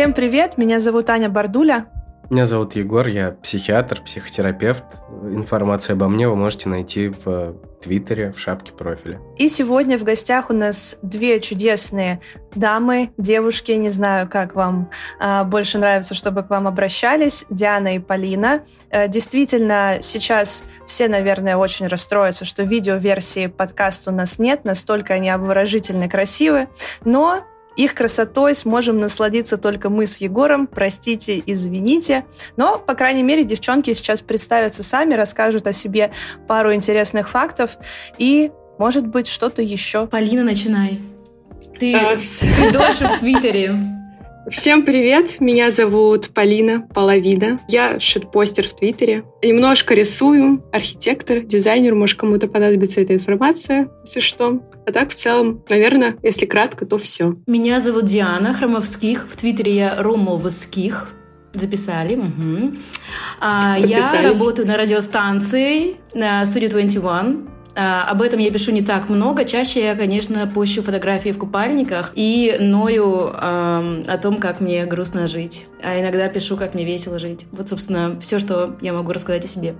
Всем привет, меня зовут Аня Бардуля. Меня зовут Егор, я психиатр, психотерапевт. Информацию обо мне вы можете найти в Твиттере, в шапке профиля. И сегодня в гостях у нас две чудесные дамы, девушки, не знаю, как вам э, больше нравится, чтобы к вам обращались, Диана и Полина. Э, действительно, сейчас все, наверное, очень расстроятся, что видеоверсии подкаста у нас нет, настолько они обворожительно красивы, но их красотой сможем насладиться только мы с Егором. Простите, извините. Но, по крайней мере, девчонки сейчас представятся сами, расскажут о себе пару интересных фактов и, может быть, что-то еще. Полина, начинай. Ты, а, ты дольше в Твиттере. Всем привет, меня зовут Полина Половина. Я шитпостер в Твиттере. Немножко рисую, архитектор, дизайнер, может кому-то понадобится эта информация, если что. А так, в целом, наверное, если кратко, то все. Меня зовут Диана Хромовских. В Твиттере я Ромовских. Записали. Угу. А, я работаю на радиостанции на Studio 21. А, об этом я пишу не так много. Чаще я, конечно, пощу фотографии в купальниках и ною э, о том, как мне грустно жить. А иногда пишу, как мне весело жить. Вот, собственно, все, что я могу рассказать о себе.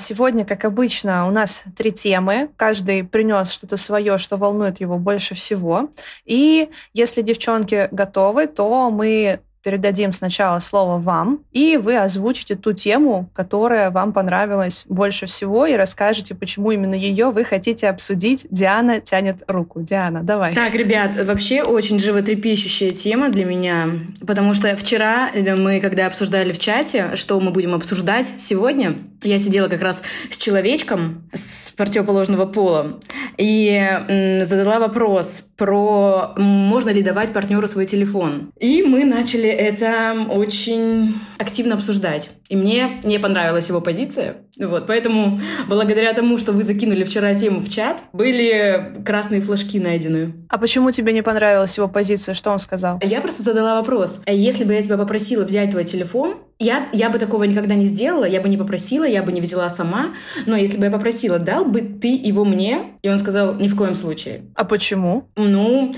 Сегодня, как обычно, у нас три темы. Каждый принес что-то свое, что волнует его больше всего. И если девчонки готовы, то мы передадим сначала слово вам, и вы озвучите ту тему, которая вам понравилась больше всего, и расскажете, почему именно ее вы хотите обсудить. Диана тянет руку. Диана, давай. Так, ребят, вообще очень животрепещущая тема для меня, потому что вчера э, мы, когда обсуждали в чате, что мы будем обсуждать сегодня, я сидела как раз с человечком с противоположного пола и задала вопрос про можно ли давать партнеру свой телефон. И мы начали это очень активно обсуждать. И мне не понравилась его позиция. Вот, поэтому благодаря тому, что вы закинули вчера тему в чат, были красные флажки найдены. А почему тебе не понравилась его позиция? Что он сказал? Я просто задала вопрос. А если бы я тебя попросила взять твой телефон, я, я бы такого никогда не сделала, я бы не попросила, я бы не взяла сама. Но если бы я попросила, дал бы ты его мне? И он сказал, ни в коем случае. А почему? Ну,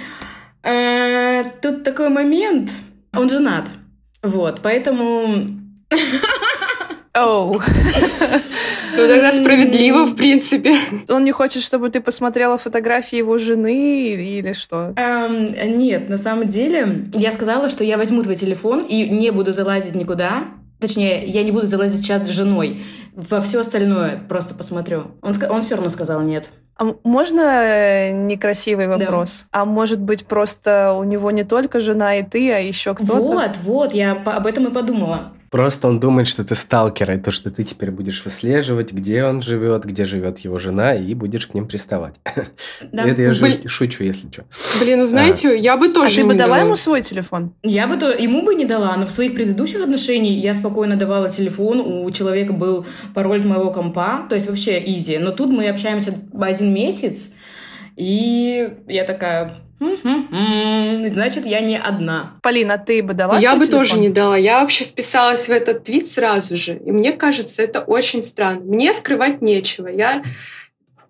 э, тут такой момент. Он женат. Вот, поэтому... Оу. Ну тогда справедливо, в принципе. Он не хочет, чтобы ты посмотрела фотографии его жены или что? Эм, нет, на самом деле я сказала, что я возьму твой телефон и не буду залазить никуда. Точнее, я не буду залазить в чат с женой. Во все остальное просто посмотрю. Он, он все равно сказал нет. А можно э, некрасивый вопрос? Да. А может быть, просто у него не только жена и ты, а еще кто-то? Вот, вот, я об этом и подумала. Просто он думает, что ты сталкер, и то, что ты теперь будешь выслеживать, где он живет, где живет его жена, и будешь к ним приставать. Да. Это я Блин. шучу, если что. Блин, ну знаете, а. я бы тоже А ты бы дала ему свой телефон? Я бы то ему бы не дала, но в своих предыдущих отношениях я спокойно давала телефон, у человека был пароль моего компа, то есть вообще изи. Но тут мы общаемся один месяц, и я такая, Значит, я не одна. Полина, ты бы дала Я бы телефон? тоже не дала. Я вообще вписалась в этот твит сразу же. И мне кажется, это очень странно. Мне скрывать нечего. Я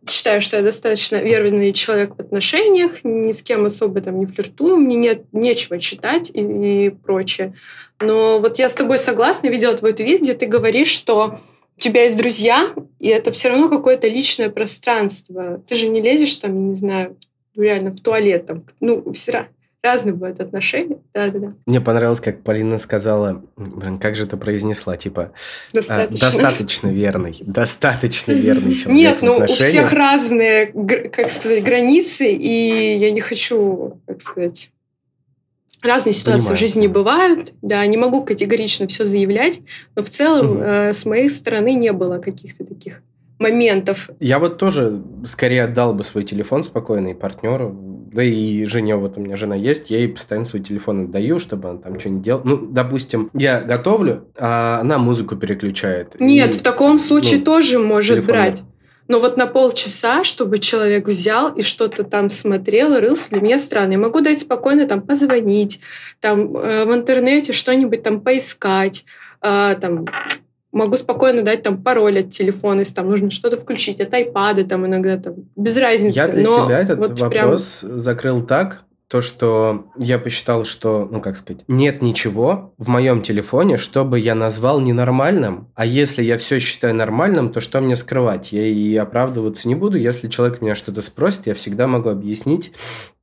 считаю, что я достаточно верный человек в отношениях, ни с кем особо там не флиртую, мне нет нечего читать и, и прочее. Но вот я с тобой согласна, видела твой твит, где ты говоришь, что у тебя есть друзья, и это все равно какое-то личное пространство. Ты же не лезешь там, я не знаю, ну, реально в туалет там, ну, все разные бывают отношения. Да, да, да. Мне понравилось, как Полина сказала, блин, как же это произнесла, типа достаточно, а, достаточно верный, достаточно верный человек. Нет, ну у всех разные, как сказать, границы, и я не хочу, как сказать, разные ситуации Понимаю. в жизни бывают. Да, не могу категорично все заявлять, но в целом угу. э, с моей стороны не было каких-то таких моментов. Я вот тоже скорее отдал бы свой телефон спокойно партнеру, да и жене, вот у меня жена есть, я ей постоянно свой телефон отдаю, чтобы она там что-нибудь делала. Ну, допустим, я готовлю, а она музыку переключает. Нет, и, в таком случае ну, тоже может брать. Но вот на полчаса, чтобы человек взял и что-то там смотрел, рылся, для меня странно. Я могу дать спокойно там позвонить, там э, в интернете что-нибудь там поискать, э, там могу спокойно дать там пароль от телефона, если там нужно что-то включить, от айпада там иногда там, без разницы. Я для Но себя этот вот вопрос прям... закрыл так, то, что я посчитал, что, ну как сказать, нет ничего в моем телефоне, чтобы я назвал ненормальным, а если я все считаю нормальным, то что мне скрывать? Я и оправдываться не буду. Если человек меня что-то спросит, я всегда могу объяснить,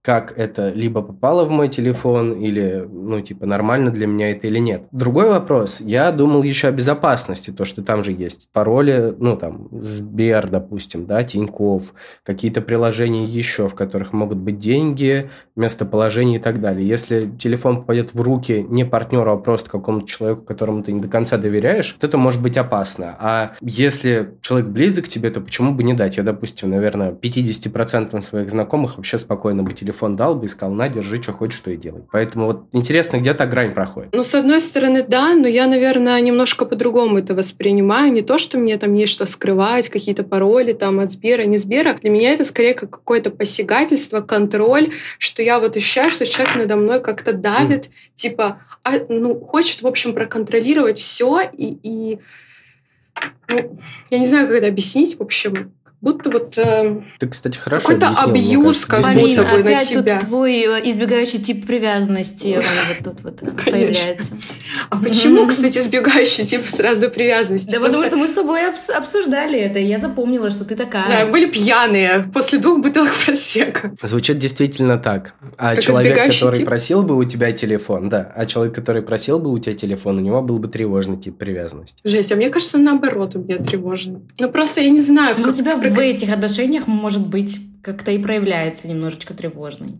как это либо попало в мой телефон, или, ну, типа, нормально для меня это или нет. Другой вопрос. Я думал еще о безопасности, то, что там же есть пароли, ну, там, Сбер, допустим, да, Тиньков, какие-то приложения еще, в которых могут быть деньги, местоположение и так далее. Если телефон попадет в руки не партнеру, а просто какому-то человеку, которому ты не до конца доверяешь, то это может быть опасно. А если человек близок к тебе, то почему бы не дать? Я, допустим, наверное, 50% своих знакомых вообще спокойно бы телефон телефон дал бы и сказал, на, держи, что хочешь, что и делай. Поэтому вот интересно, где та грань проходит. Ну, с одной стороны, да, но я, наверное, немножко по-другому это воспринимаю. Не то, что мне там есть что скрывать, какие-то пароли там от Сбера, не Сбера. Для меня это скорее как какое-то посягательство, контроль, что я вот ощущаю, что человек надо мной как-то давит, mm. типа, а, ну, хочет, в общем, проконтролировать все и, и ну, я не знаю, как это объяснить, в общем, будто вот э, Ты, кстати, хорошо какой-то абьюз как будто бы на тебя. Тут твой э, избегающий тип привязанности он вот тут вот Конечно. появляется. А почему, кстати, избегающий тип сразу привязанности? Да Просто... потому что мы с тобой обсуждали это, и я запомнила, что ты такая. Да, были пьяные после двух бутылок просека. Звучит действительно так. А как человек, который тип? просил бы у тебя телефон, да, а человек, который просил бы у тебя телефон, у него был бы тревожный тип привязанности. Жесть, а мне кажется, наоборот, у меня тревожный. Ну просто я не знаю. Ну, у тебя в этих отношениях может быть как-то и проявляется немножечко тревожный.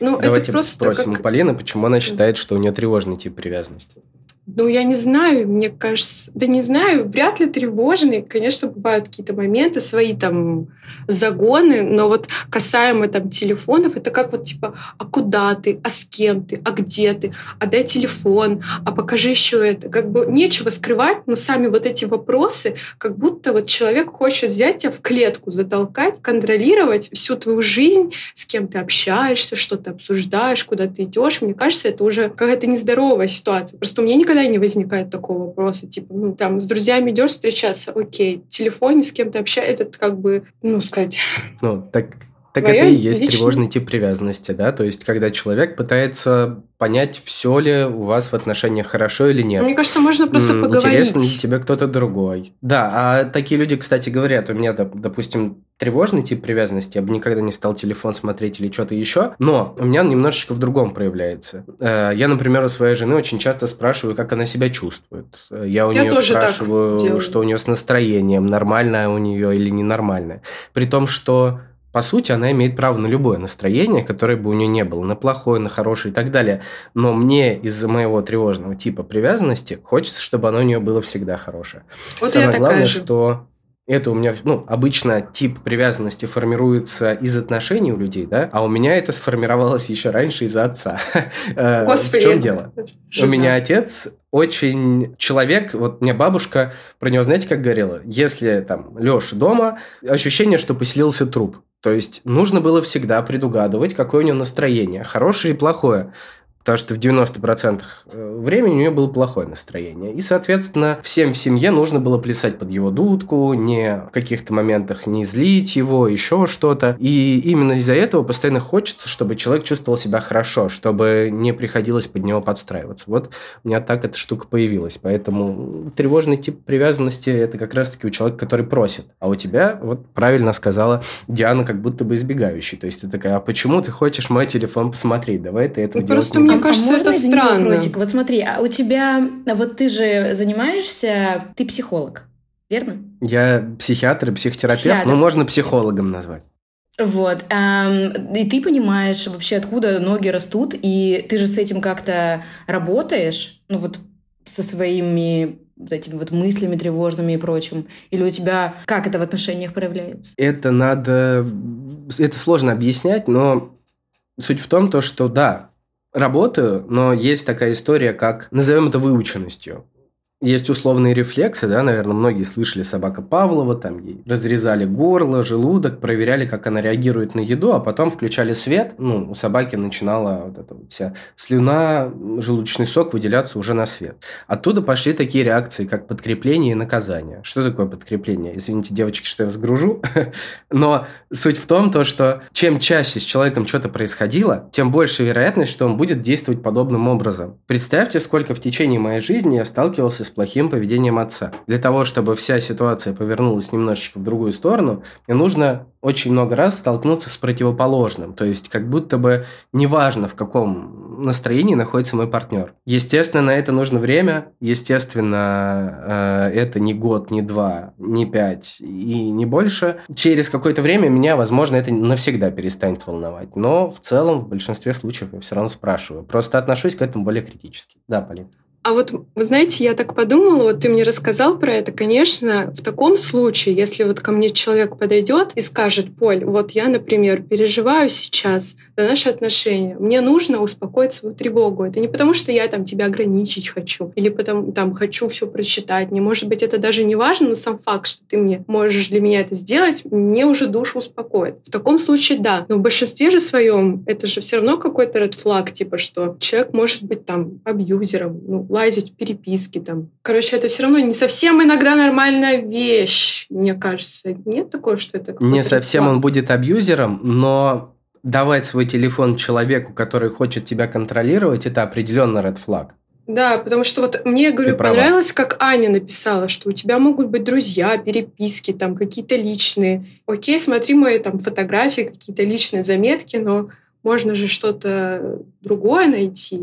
Ну, Давайте это просто спросим как... у Полины, почему она считает, что у нее тревожный тип привязанности. Ну, я не знаю, мне кажется, да не знаю, вряд ли тревожный. Конечно, бывают какие-то моменты, свои там загоны, но вот касаемо там телефонов, это как вот типа, а куда ты, а с кем ты, а где ты, а дай телефон, а покажи еще это. Как бы нечего скрывать, но сами вот эти вопросы, как будто вот человек хочет взять тебя в клетку, затолкать, контролировать всю твою жизнь, с кем ты общаешься, что ты обсуждаешь, куда ты идешь. Мне кажется, это уже какая-то нездоровая ситуация. Просто у меня никогда никогда не возникает такого вопроса, типа, ну, там, с друзьями идешь встречаться, окей, в телефоне с кем-то общаешься, это как бы, ну, сказать... Ну, так так Твоя это и есть личная... тревожный тип привязанности, да? То есть, когда человек пытается понять, все ли у вас в отношениях хорошо или нет. Мне кажется, можно просто М- поговорить. Интересно ли тебе кто-то другой. Да, а такие люди, кстати, говорят, у меня, допустим, тревожный тип привязанности, я бы никогда не стал телефон смотреть или что-то еще, но у меня немножечко в другом проявляется. Э, я, например, у своей жены очень часто спрашиваю, как она себя чувствует. Э, я у я нее спрашиваю, что у нее с настроением, нормальное у нее или ненормальное. При том, что по сути, она имеет право на любое настроение, которое бы у нее не было, на плохое, на хорошее и так далее. Но мне из-за моего тревожного типа привязанности хочется, чтобы оно у нее было всегда хорошее. Вот Самое главное, же. что это у меня, ну, обычно тип привязанности формируется из отношений у людей, да, а у меня это сформировалось еще раньше из-за отца. Э, Господи. В чем дело? У меня отец очень человек, вот мне бабушка про него, знаете, как говорила? Если там Леша дома, ощущение, что поселился труп. То есть нужно было всегда предугадывать, какое у него настроение, хорошее и плохое потому что в 90% э, времени у нее было плохое настроение. И, соответственно, всем в семье нужно было плясать под его дудку, не в каких-то моментах не злить его, еще что-то. И именно из-за этого постоянно хочется, чтобы человек чувствовал себя хорошо, чтобы не приходилось под него подстраиваться. Вот у меня так эта штука появилась. Поэтому тревожный тип привязанности – это как раз-таки у человека, который просит. А у тебя, вот правильно сказала Диана, как будто бы избегающий. То есть ты такая, а почему ты хочешь мой телефон посмотреть? Давай ты этого ну, делать не мне а, кажется, а это странно. Вопросик? Вот смотри, а у тебя, вот ты же занимаешься, ты психолог, верно? Я психиатр и психотерапевт, Психиатр. но можно психологом назвать. Вот. И ты понимаешь вообще, откуда ноги растут, и ты же с этим как-то работаешь, ну вот со своими вот этими вот мыслями тревожными и прочим? Или у тебя как это в отношениях проявляется? Это надо... Это сложно объяснять, но суть в том, то, что да, работаю, но есть такая история, как, назовем это выученностью. Есть условные рефлексы, да, наверное, многие слышали собака Павлова, там ей разрезали горло, желудок, проверяли, как она реагирует на еду, а потом включали свет, ну, у собаки начинала вот эта вот вся слюна, желудочный сок выделяться уже на свет. Оттуда пошли такие реакции, как подкрепление и наказание. Что такое подкрепление? Извините, девочки, что я вас гружу, но суть в том, то, что чем чаще с человеком что-то происходило, тем больше вероятность, что он будет действовать подобным образом. Представьте, сколько в течение моей жизни я сталкивался с плохим поведением отца. Для того, чтобы вся ситуация повернулась немножечко в другую сторону, мне нужно очень много раз столкнуться с противоположным. То есть, как будто бы неважно, в каком настроении находится мой партнер. Естественно, на это нужно время. Естественно, э, это не год, не два, не пять и не больше. Через какое-то время меня, возможно, это навсегда перестанет волновать. Но в целом, в большинстве случаев я все равно спрашиваю. Просто отношусь к этому более критически. Да, Полин. А вот, вы знаете, я так подумала, вот ты мне рассказал про это, конечно, в таком случае, если вот ко мне человек подойдет и скажет, Поль, вот я, например, переживаю сейчас за наши отношения, мне нужно успокоить свою тревогу. Это не потому, что я там тебя ограничить хочу или потому там хочу все прочитать. Не может быть, это даже не важно, но сам факт, что ты мне можешь для меня это сделать, мне уже душу успокоит. В таком случае да. Но в большинстве же своем это же все равно какой-то red flag, типа, что человек может быть там абьюзером, ну, лазить в переписки там. Короче, это все равно не совсем иногда нормальная вещь, мне кажется. Нет такого, что это Не совсем он будет абьюзером, но давать свой телефон человеку, который хочет тебя контролировать, это определенно red flag. Да, потому что вот мне, говорю, понравилось, как Аня написала, что у тебя могут быть друзья, переписки, там какие-то личные. Окей, смотри мои там фотографии, какие-то личные заметки, но можно же что-то другое найти.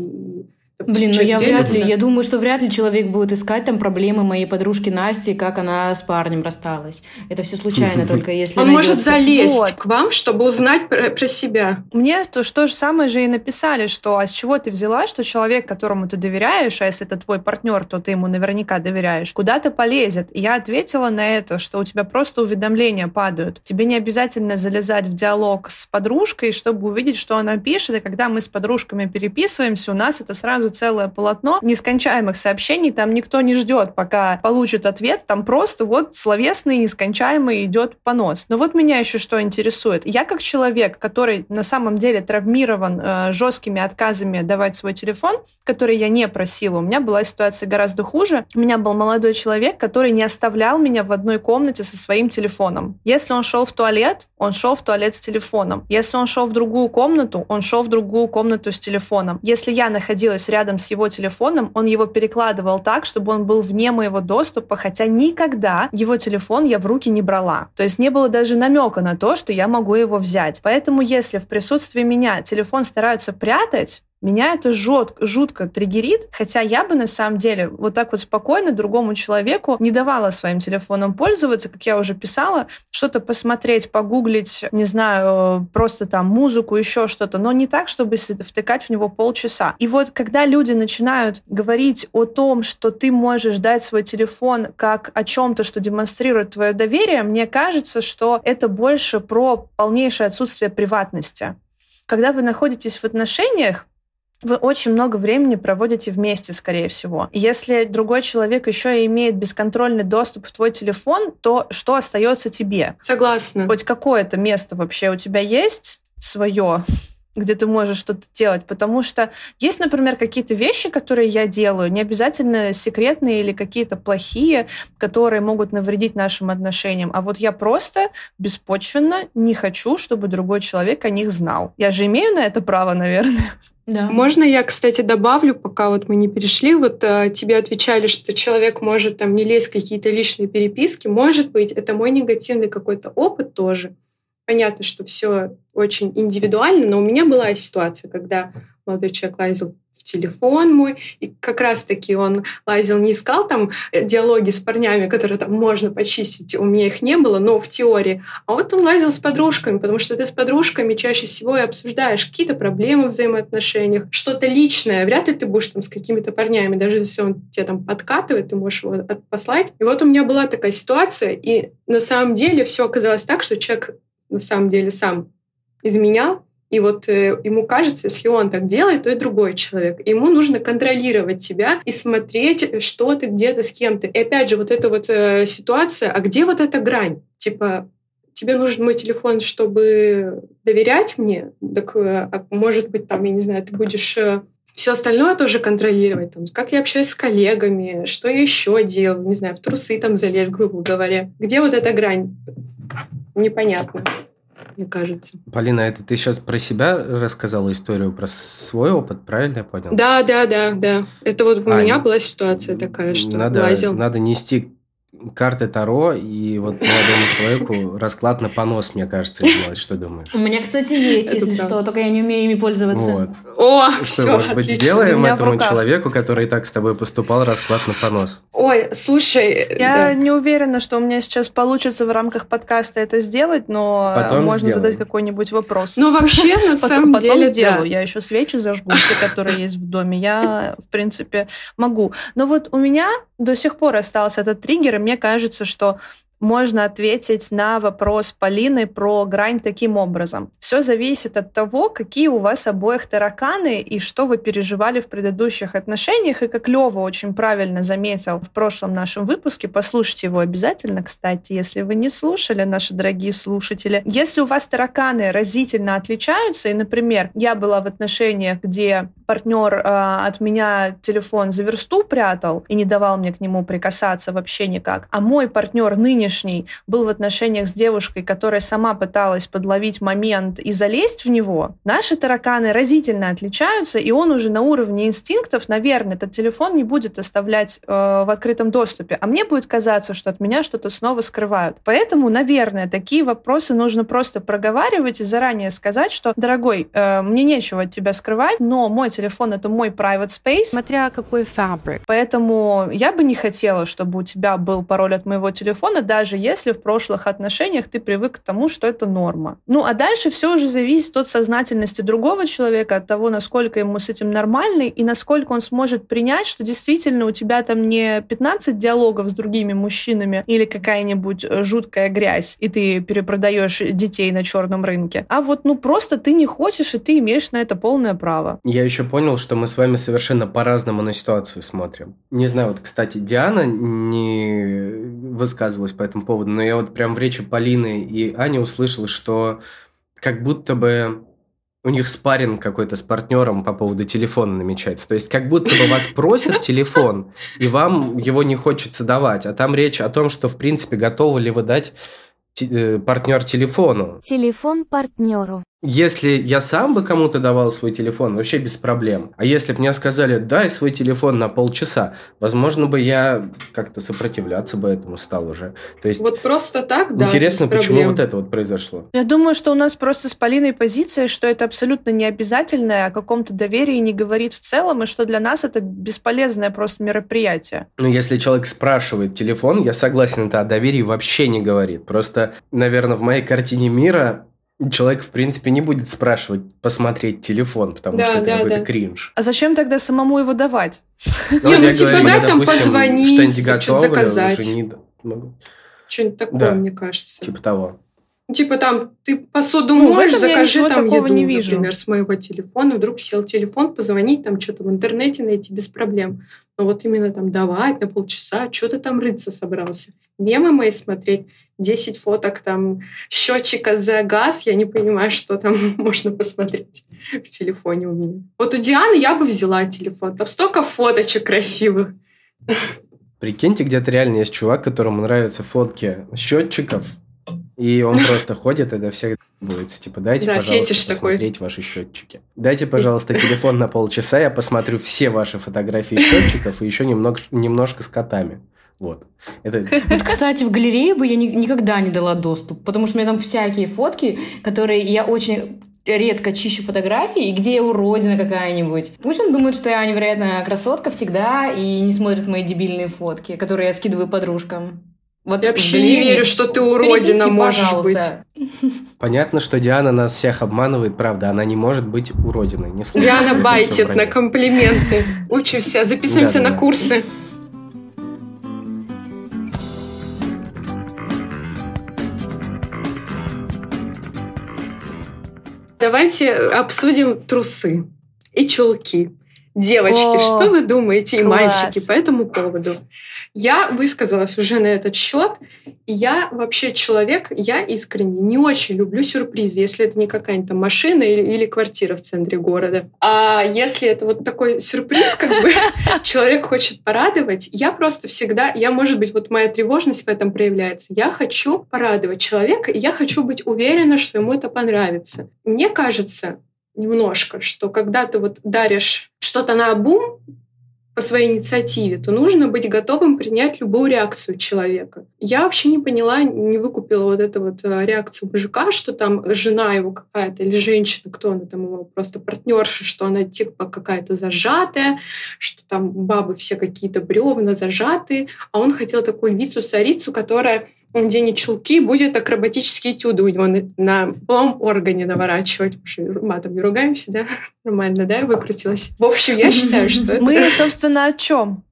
Блин, ну я вряд ли, я думаю, что вряд ли человек будет искать там проблемы моей подружки Насти, как она с парнем рассталась. Это все случайно, только если Он найдется... может залезть вот. к вам, чтобы узнать про, про себя. Мне то, что же самое же и написали, что а с чего ты взяла, что человек, которому ты доверяешь, а если это твой партнер, то ты ему наверняка доверяешь, куда-то полезет. И я ответила на это, что у тебя просто уведомления падают. Тебе не обязательно залезать в диалог с подружкой, чтобы увидеть, что она пишет, и когда мы с подружками переписываемся, у нас это сразу целое полотно нескончаемых сообщений, там никто не ждет, пока получит ответ, там просто вот словесный, нескончаемый идет понос. Но вот меня еще что интересует. Я как человек, который на самом деле травмирован э, жесткими отказами давать свой телефон, который я не просила, у меня была ситуация гораздо хуже. У меня был молодой человек, который не оставлял меня в одной комнате со своим телефоном. Если он шел в туалет, он шел в туалет с телефоном. Если он шел в другую комнату, он шел в другую комнату с телефоном. Если я находилась рядом рядом с его телефоном, он его перекладывал так, чтобы он был вне моего доступа, хотя никогда его телефон я в руки не брала. То есть не было даже намека на то, что я могу его взять. Поэтому если в присутствии меня телефон стараются прятать, меня это жут, жутко триггерит, хотя я бы на самом деле вот так вот спокойно другому человеку не давала своим телефоном пользоваться, как я уже писала, что-то посмотреть, погуглить, не знаю, просто там музыку, еще что-то, но не так, чтобы втыкать в него полчаса. И вот когда люди начинают говорить о том, что ты можешь дать свой телефон как о чем-то, что демонстрирует твое доверие, мне кажется, что это больше про полнейшее отсутствие приватности. Когда вы находитесь в отношениях, вы очень много времени проводите вместе, скорее всего. если другой человек еще и имеет бесконтрольный доступ в твой телефон, то что остается тебе? Согласна. Хоть какое-то место вообще у тебя есть свое, где ты можешь что-то делать, потому что есть, например, какие-то вещи, которые я делаю, не обязательно секретные или какие-то плохие, которые могут навредить нашим отношениям, а вот я просто беспочвенно не хочу, чтобы другой человек о них знал. Я же имею на это право, наверное. Да. Можно я, кстати, добавлю, пока вот мы не перешли, вот э, тебе отвечали, что человек может там не лезть в какие-то личные переписки. Может быть, это мой негативный какой-то опыт тоже. Понятно, что все очень индивидуально, но у меня была ситуация, когда молодой человек лазил в телефон мой, и как раз-таки он лазил, не искал там э, диалоги с парнями, которые там можно почистить, у меня их не было, но в теории, а вот он лазил с подружками, потому что ты с подружками чаще всего и обсуждаешь какие-то проблемы в взаимоотношениях, что-то личное, вряд ли ты будешь там с какими-то парнями, даже если он тебе там подкатывает, ты можешь его послать. И вот у меня была такая ситуация, и на самом деле все оказалось так, что человек на самом деле сам изменял, И вот э, ему кажется, если он так делает, то и другой человек. Ему нужно контролировать тебя и смотреть, что ты где-то с кем-то. И опять же, вот эта вот э, ситуация, а где вот эта грань? Типа, тебе нужен мой телефон, чтобы доверять мне, так, э, а может быть, там, я не знаю, ты будешь э, все остальное тоже контролировать, там, как я общаюсь с коллегами, что я еще делаю, не знаю, в трусы там залезть, грубо говоря. Где вот эта грань? Непонятно мне кажется. Полина, это ты сейчас про себя рассказала историю, про свой опыт, правильно я понял? Да, да, да, да. Это вот у а, меня была ситуация такая, что надо, лазил. Надо нести карты Таро и вот молодому человеку расклад на понос, мне кажется, сделать. Что думаешь? У меня, кстати, есть, если что, только я не умею ими пользоваться. Вот. О, что, все, может быть, сделаем этому человеку, который так с тобой поступал, расклад на понос? Ой, слушай... Я да. не уверена, что у меня сейчас получится в рамках подкаста это сделать, но Потом можно сделаем. задать какой-нибудь вопрос. Ну, вообще, на самом потом, деле, Потом сделаю. Я еще свечи зажгу, все, которые есть в доме. Я, в принципе, могу. Но вот у меня до сих пор остался этот триггер, и мне кажется, что можно ответить на вопрос Полины про грань таким образом. Все зависит от того, какие у вас обоих тараканы и что вы переживали в предыдущих отношениях. И как Лева очень правильно заметил в прошлом нашем выпуске, послушайте его обязательно, кстати, если вы не слушали, наши дорогие слушатели. Если у вас тараканы разительно отличаются, и, например, я была в отношениях, где партнер э, от меня телефон за версту прятал и не давал мне к нему прикасаться вообще никак, а мой партнер нынешний был в отношениях с девушкой, которая сама пыталась подловить момент и залезть в него, наши тараканы разительно отличаются, и он уже на уровне инстинктов, наверное, этот телефон не будет оставлять э, в открытом доступе, а мне будет казаться, что от меня что-то снова скрывают. Поэтому, наверное, такие вопросы нужно просто проговаривать и заранее сказать, что, дорогой, э, мне нечего от тебя скрывать, но мой телефон — это мой private space. Смотря какой фабрик. Поэтому я бы не хотела, чтобы у тебя был пароль от моего телефона, да, даже если в прошлых отношениях ты привык к тому, что это норма. Ну, а дальше все уже зависит от сознательности другого человека, от того, насколько ему с этим нормально и насколько он сможет принять, что действительно у тебя там не 15 диалогов с другими мужчинами или какая-нибудь э, жуткая грязь, и ты перепродаешь детей на черном рынке, а вот ну просто ты не хочешь, и ты имеешь на это полное право. Я еще понял, что мы с вами совершенно по-разному на ситуацию смотрим. Не знаю, вот, кстати, Диана не высказывалась по этому поводу, но я вот прям в речи Полины и Ани услышал, что как будто бы у них спарринг какой-то с партнером по поводу телефона намечается. То есть как будто бы вас просят телефон, и вам его не хочется давать. А там речь о том, что в принципе готовы ли вы дать э, партнер телефону. Телефон партнеру. Если я сам бы кому-то давал свой телефон, вообще без проблем. А если бы мне сказали, дай свой телефон на полчаса, возможно бы я как-то сопротивляться бы этому стал уже. То есть вот просто так, да. Интересно, почему вот это вот произошло? Я думаю, что у нас просто с Полиной позиция, что это абсолютно не обязательное, о каком-то доверии не говорит в целом, и что для нас это бесполезное просто мероприятие. Ну, если человек спрашивает телефон, я согласен, это о доверии вообще не говорит. Просто, наверное, в моей картине мира человек, в принципе, не будет спрашивать посмотреть телефон, потому да, что это да, какой-то да. кринж. А зачем тогда самому его давать? Ну, не, ну типа, да, там позвонить, что-то заказать. Что-нибудь такое, мне кажется. Типа того. Типа там, ты посуду ну, моешь, закажи там еду, не вижу. например, с моего телефона. Вдруг сел телефон, позвонить, там что-то в интернете найти без проблем. Но вот именно там давать на полчаса, что ты там рыться собрался? Мемы мои смотреть, 10 фоток там счетчика за газ, я не понимаю, что там можно посмотреть в телефоне у меня. Вот у Дианы я бы взяла телефон, там столько фоточек красивых. Прикиньте, где-то реально есть чувак, которому нравятся фотки счетчиков, и он просто ходит и до всех будет. Типа, дайте, да, пожалуйста, посмотреть такой. ваши счетчики. Дайте, пожалуйста, телефон на полчаса, я посмотрю все ваши фотографии счетчиков и еще немного, немножко с котами. Вот. Это... Вот, кстати, в галерею бы я ни, никогда не дала доступ, потому что у меня там всякие фотки, которые я очень редко чищу фотографии, и где я уродина какая-нибудь. Пусть он думает, что я невероятная красотка всегда и не смотрит мои дебильные фотки, которые я скидываю подружкам. Вот я вообще не верю, что ты уродина можешь быть. Понятно, что Диана нас всех обманывает, правда, она не может быть уродиной. Не Диана байтит на комплименты. Учимся, записываемся да, на да. курсы. Давайте обсудим трусы и чулки. Девочки, О, что вы думаете, и класс. мальчики, по этому поводу? Я высказалась уже на этот счет, я вообще человек, я искренне не очень люблю сюрпризы, если это не там машина или, или квартира в центре города. А если это вот такой сюрприз, как бы человек хочет порадовать, я просто всегда, я, может быть, вот моя тревожность в этом проявляется. Я хочу порадовать человека, и я хочу быть уверена, что ему это понравится. Мне кажется, немножко, что когда ты вот даришь что-то на обум по своей инициативе, то нужно быть готовым принять любую реакцию человека. Я вообще не поняла, не выкупила вот эту вот э, реакцию мужика, что там жена его какая-то или женщина, кто она там его, просто партнерша, что она типа какая-то зажатая, что там бабы все какие-то бревна зажатые, а он хотел такую львицу-царицу, которая где чулки, будет акробатические этюды у него на, на полом органе наворачивать. Матом не ругаемся, да? Нормально, да? Выкрутилась. В общем, я считаю, что. Мы, собственно, о чем?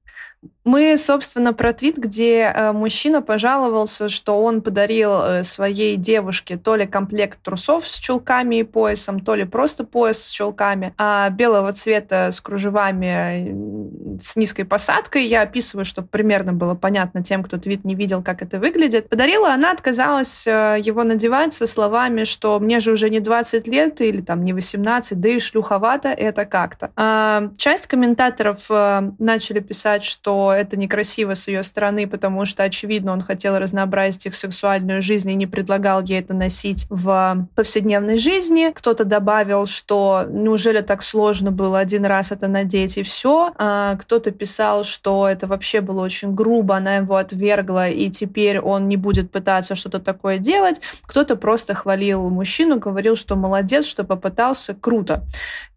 Мы, собственно, про твит, где э, мужчина пожаловался, что он подарил э, своей девушке то ли комплект трусов с чулками и поясом, то ли просто пояс с чулками, а белого цвета с кружевами с низкой посадкой. Я описываю, чтобы примерно было понятно тем, кто твит не видел, как это выглядит. Подарила, она отказалась э, его надевать со словами, что мне же уже не 20 лет или там не 18, да и шлюховато это как-то. А, часть комментаторов начали писать, что это некрасиво с ее стороны, потому что, очевидно, он хотел разнообразить их сексуальную жизнь и не предлагал ей это носить в повседневной жизни. Кто-то добавил, что неужели так сложно было один раз это надеть и все. А, кто-то писал, что это вообще было очень грубо, она его отвергла, и теперь он не будет пытаться что-то такое делать. Кто-то просто хвалил мужчину, говорил, что молодец, что попытался, круто.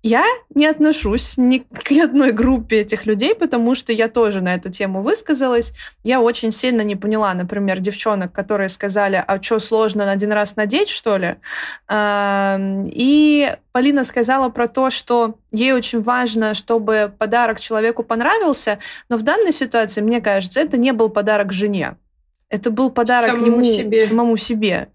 Я не отношусь ни к одной группе этих людей, потому что я тоже на эту тему высказалась. Я очень сильно не поняла, например, девчонок, которые сказали, а что, сложно на один раз надеть, что ли? И Полина сказала про то, что ей очень важно, чтобы подарок человеку понравился, но в данной ситуации, мне кажется, это не был подарок жене. Это был подарок Самому ему, себе. самому себе.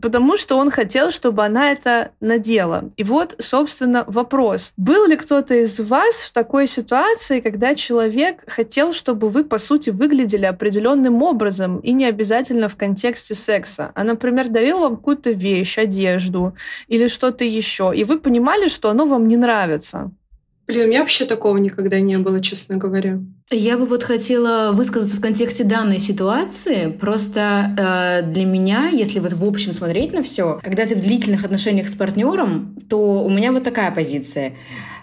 Потому что он хотел, чтобы она это надела. И вот, собственно, вопрос. Был ли кто-то из вас в такой ситуации, когда человек хотел, чтобы вы, по сути, выглядели определенным образом, и не обязательно в контексте секса? А, например, дарил вам какую-то вещь, одежду или что-то еще, и вы понимали, что оно вам не нравится? Блин, у меня вообще такого никогда не было, честно говоря. Я бы вот хотела высказаться в контексте данной ситуации. Просто э, для меня, если вот в общем смотреть на все, когда ты в длительных отношениях с партнером, то у меня вот такая позиция.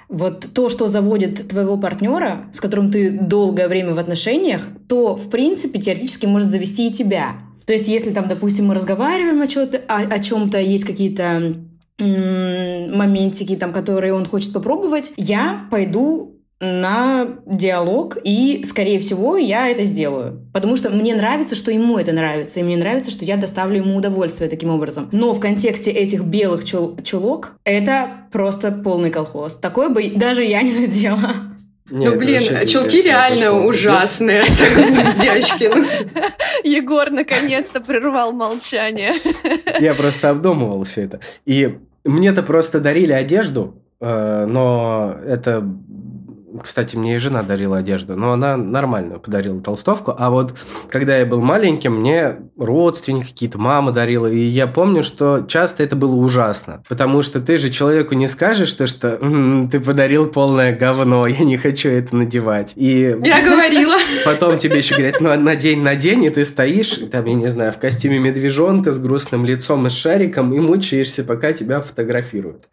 Вот то, что заводит твоего партнера, с которым ты долгое время в отношениях, то, в принципе, теоретически может завести и тебя. То есть, если там, допустим, мы разговариваем о, о, о чем-то, есть какие-то моментики, там, которые он хочет попробовать, я пойду на диалог, и, скорее всего, я это сделаю. Потому что мне нравится, что ему это нравится, и мне нравится, что я доставлю ему удовольствие таким образом. Но в контексте этих белых чул- чулок это просто полный колхоз. Такой бы даже я не надела. Не, ну, блин, чулки реально что? ужасные, девочки. Егор наконец-то прервал молчание. Я просто обдумывал все это. И мне-то просто дарили одежду, э, но это... Кстати, мне и жена дарила одежду, но она нормальную подарила толстовку. А вот когда я был маленьким, мне родственники какие-то, мама дарила. И я помню, что часто это было ужасно. Потому что ты же человеку не скажешь, то, что «М, ты подарил полное говно, я не хочу это надевать. И Я говорила. Потом тебе еще говорят, ну, надень, надень, и ты стоишь, там, я не знаю, в костюме медвежонка с грустным лицом и с шариком, и мучаешься, пока тебя фотографируют.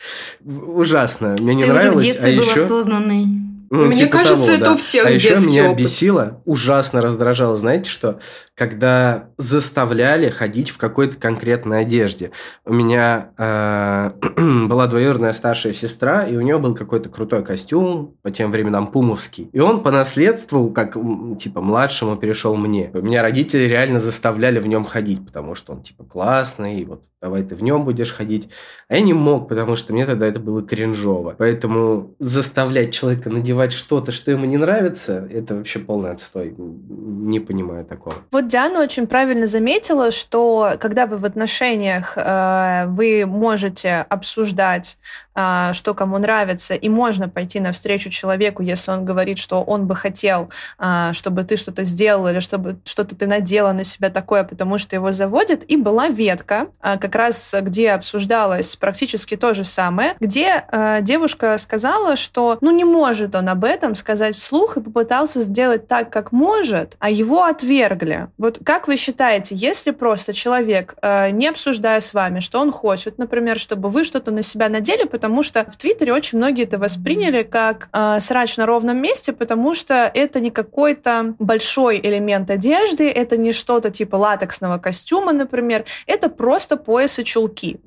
Ужасно. Мне не Ты уже в нравилось. детстве а был еще... осознанный. Ну, Мне типа кажется, того, это да. у всех А еще меня опыт. бесило, ужасно раздражало, знаете что? Когда заставляли ходить в какой-то конкретной одежде. У меня э, была двоюродная старшая сестра, и у нее был какой-то крутой костюм, по тем временам пумовский. И он по наследству, как типа младшему, перешел мне. У меня родители реально заставляли в нем ходить, потому что он типа классный, и вот давай ты в нем будешь ходить. А я не мог, потому что мне тогда это было кринжово. Поэтому заставлять человека надевать что-то, что ему не нравится, это вообще полный отстой. Не понимаю такого. Вот Диана очень правильно заметила, что когда вы в отношениях, э, вы можете обсуждать что кому нравится, и можно пойти навстречу человеку, если он говорит, что он бы хотел, а, чтобы ты что-то сделал или чтобы что-то ты надела на себя такое, потому что его заводит. И была ветка, а, как раз где обсуждалось практически то же самое, где девушка сказала, что ну не может он об этом сказать вслух и попытался сделать так, как может, а его отвергли. Вот как вы считаете, если просто человек, не обсуждая с вами, что он хочет, например, чтобы вы что-то на себя надели, потому потому что в Твиттере очень многие это восприняли как э, срач на ровном месте, потому что это не какой-то большой элемент одежды, это не что-то типа латексного костюма, например, это просто пояс и чулки.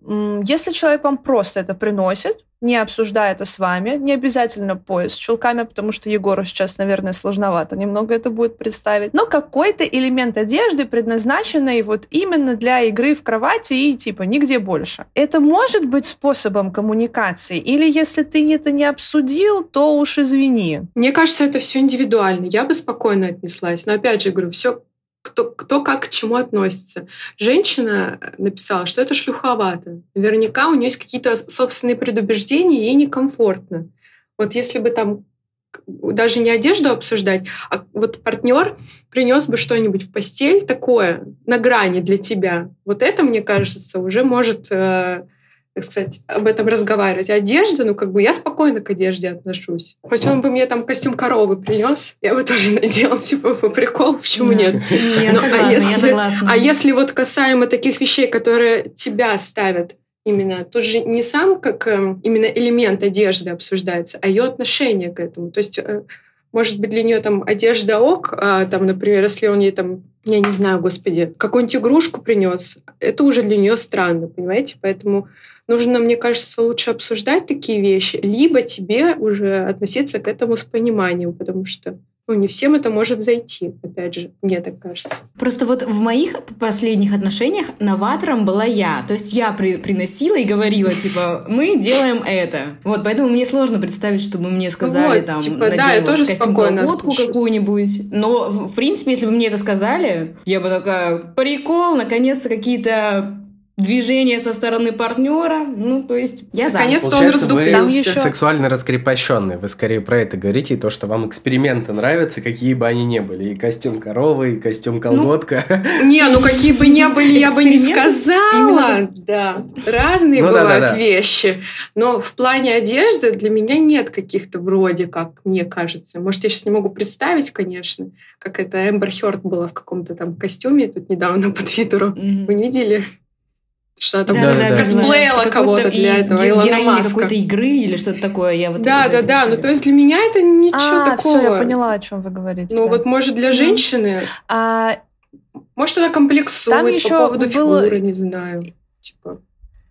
Если человек вам просто это приносит, не обсуждая это с вами, не обязательно пояс с чулками, потому что Егору сейчас, наверное, сложновато немного это будет представить, но какой-то элемент одежды, предназначенный вот именно для игры в кровати и типа нигде больше. Это может быть способом коммуникации? Или если ты это не обсудил, то уж извини. Мне кажется, это все индивидуально. Я бы спокойно отнеслась. Но опять же говорю, все кто, кто как к чему относится. Женщина написала, что это шлюховато. Наверняка у нее есть какие-то собственные предубеждения, ей некомфортно. Вот если бы там даже не одежду обсуждать, а вот партнер принес бы что-нибудь в постель такое на грани для тебя. Вот это, мне кажется, уже может э, так сказать, об этом разговаривать. Одежда, ну, как бы я спокойно к одежде отношусь. Хоть он бы мне там костюм коровы принес, я бы тоже надела, типа, по приколу, почему нет? Я ну, согласна, а если, я согласна. А если вот касаемо таких вещей, которые тебя ставят именно, тут же не сам как э, именно элемент одежды обсуждается, а ее отношение к этому. То есть э, может быть, для нее там одежда ок, а там, например, если он ей там, я не знаю, господи, какую-нибудь игрушку принес, это уже для нее странно, понимаете? Поэтому нужно, мне кажется, лучше обсуждать такие вещи, либо тебе уже относиться к этому с пониманием, потому что ну, не всем это может зайти, опять же, мне так кажется. Просто вот в моих последних отношениях новатором была я. То есть я при приносила и говорила, типа, мы делаем это. Вот, поэтому мне сложно представить, чтобы мне сказали, вот, там, типа, да, я тоже костюм колготку какую-нибудь. Но, в принципе, если бы мне это сказали, я бы такая, прикол, наконец-то какие-то движение со стороны партнера. Ну, то есть я за. Наконец-то он раздуплил. Вы еще... сексуально раскрепощенные. Вы скорее про это говорите, и то, что вам эксперименты нравятся, какие бы они ни были. И костюм коровы, и костюм ну, колготка. Ну, не, ну какие бы ни были, я бы не сказала. Да, разные ну, бывают да, да, да. вещи. Но в плане одежды для меня нет каких-то вроде как, мне кажется. Может, я сейчас не могу представить, конечно, как это Эмбер Хёрд была в каком-то там костюме тут недавно по Твиттеру. Mm-hmm. Вы не видели? Что там да, да, косплеила да. кого-то для этого, Илона Маска. какой-то игры или что-то такое. Я вот да, да, да. Ну, то есть для меня это ничего а, такого. Все, я поняла, о чем вы говорите. Ну, да. вот может для женщины... А... Может, она комплексует там еще по поводу было... фигуры, не знаю. Типа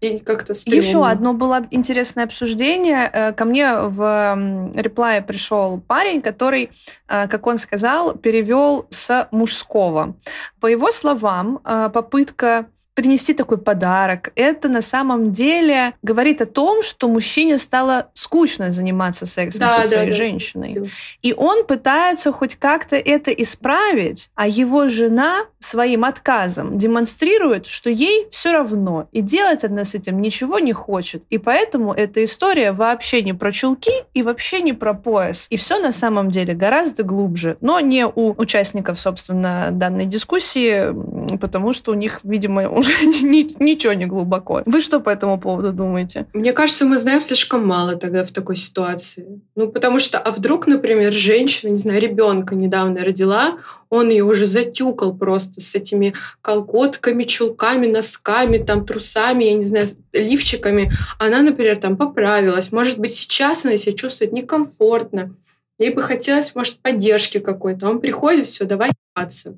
и как-то. Еще одно было интересное обсуждение. Э, ко мне в реплае пришел парень, который, э, как он сказал, перевел с мужского. По его словам, э, попытка принести такой подарок. Это на самом деле говорит о том, что мужчине стало скучно заниматься сексом да, со своей да, женщиной. Да. И он пытается хоть как-то это исправить, а его жена своим отказом демонстрирует, что ей все равно, и делать она с этим ничего не хочет. И поэтому эта история вообще не про чулки и вообще не про пояс. И все на самом деле гораздо глубже, но не у участников, собственно, данной дискуссии, потому что у них, видимо, уже ничего не глубоко. Вы что по этому поводу думаете? Мне кажется, мы знаем слишком мало тогда в такой ситуации. Ну, потому что, а вдруг, например, женщина, не знаю, ребенка недавно родила, он ее уже затюкал просто с этими колготками, чулками, носками, там, трусами, я не знаю, лифчиками. Она, например, там поправилась. Может быть, сейчас она себя чувствует некомфортно. Ей бы хотелось, может, поддержки какой-то. Он приходит, все, давай ебаться.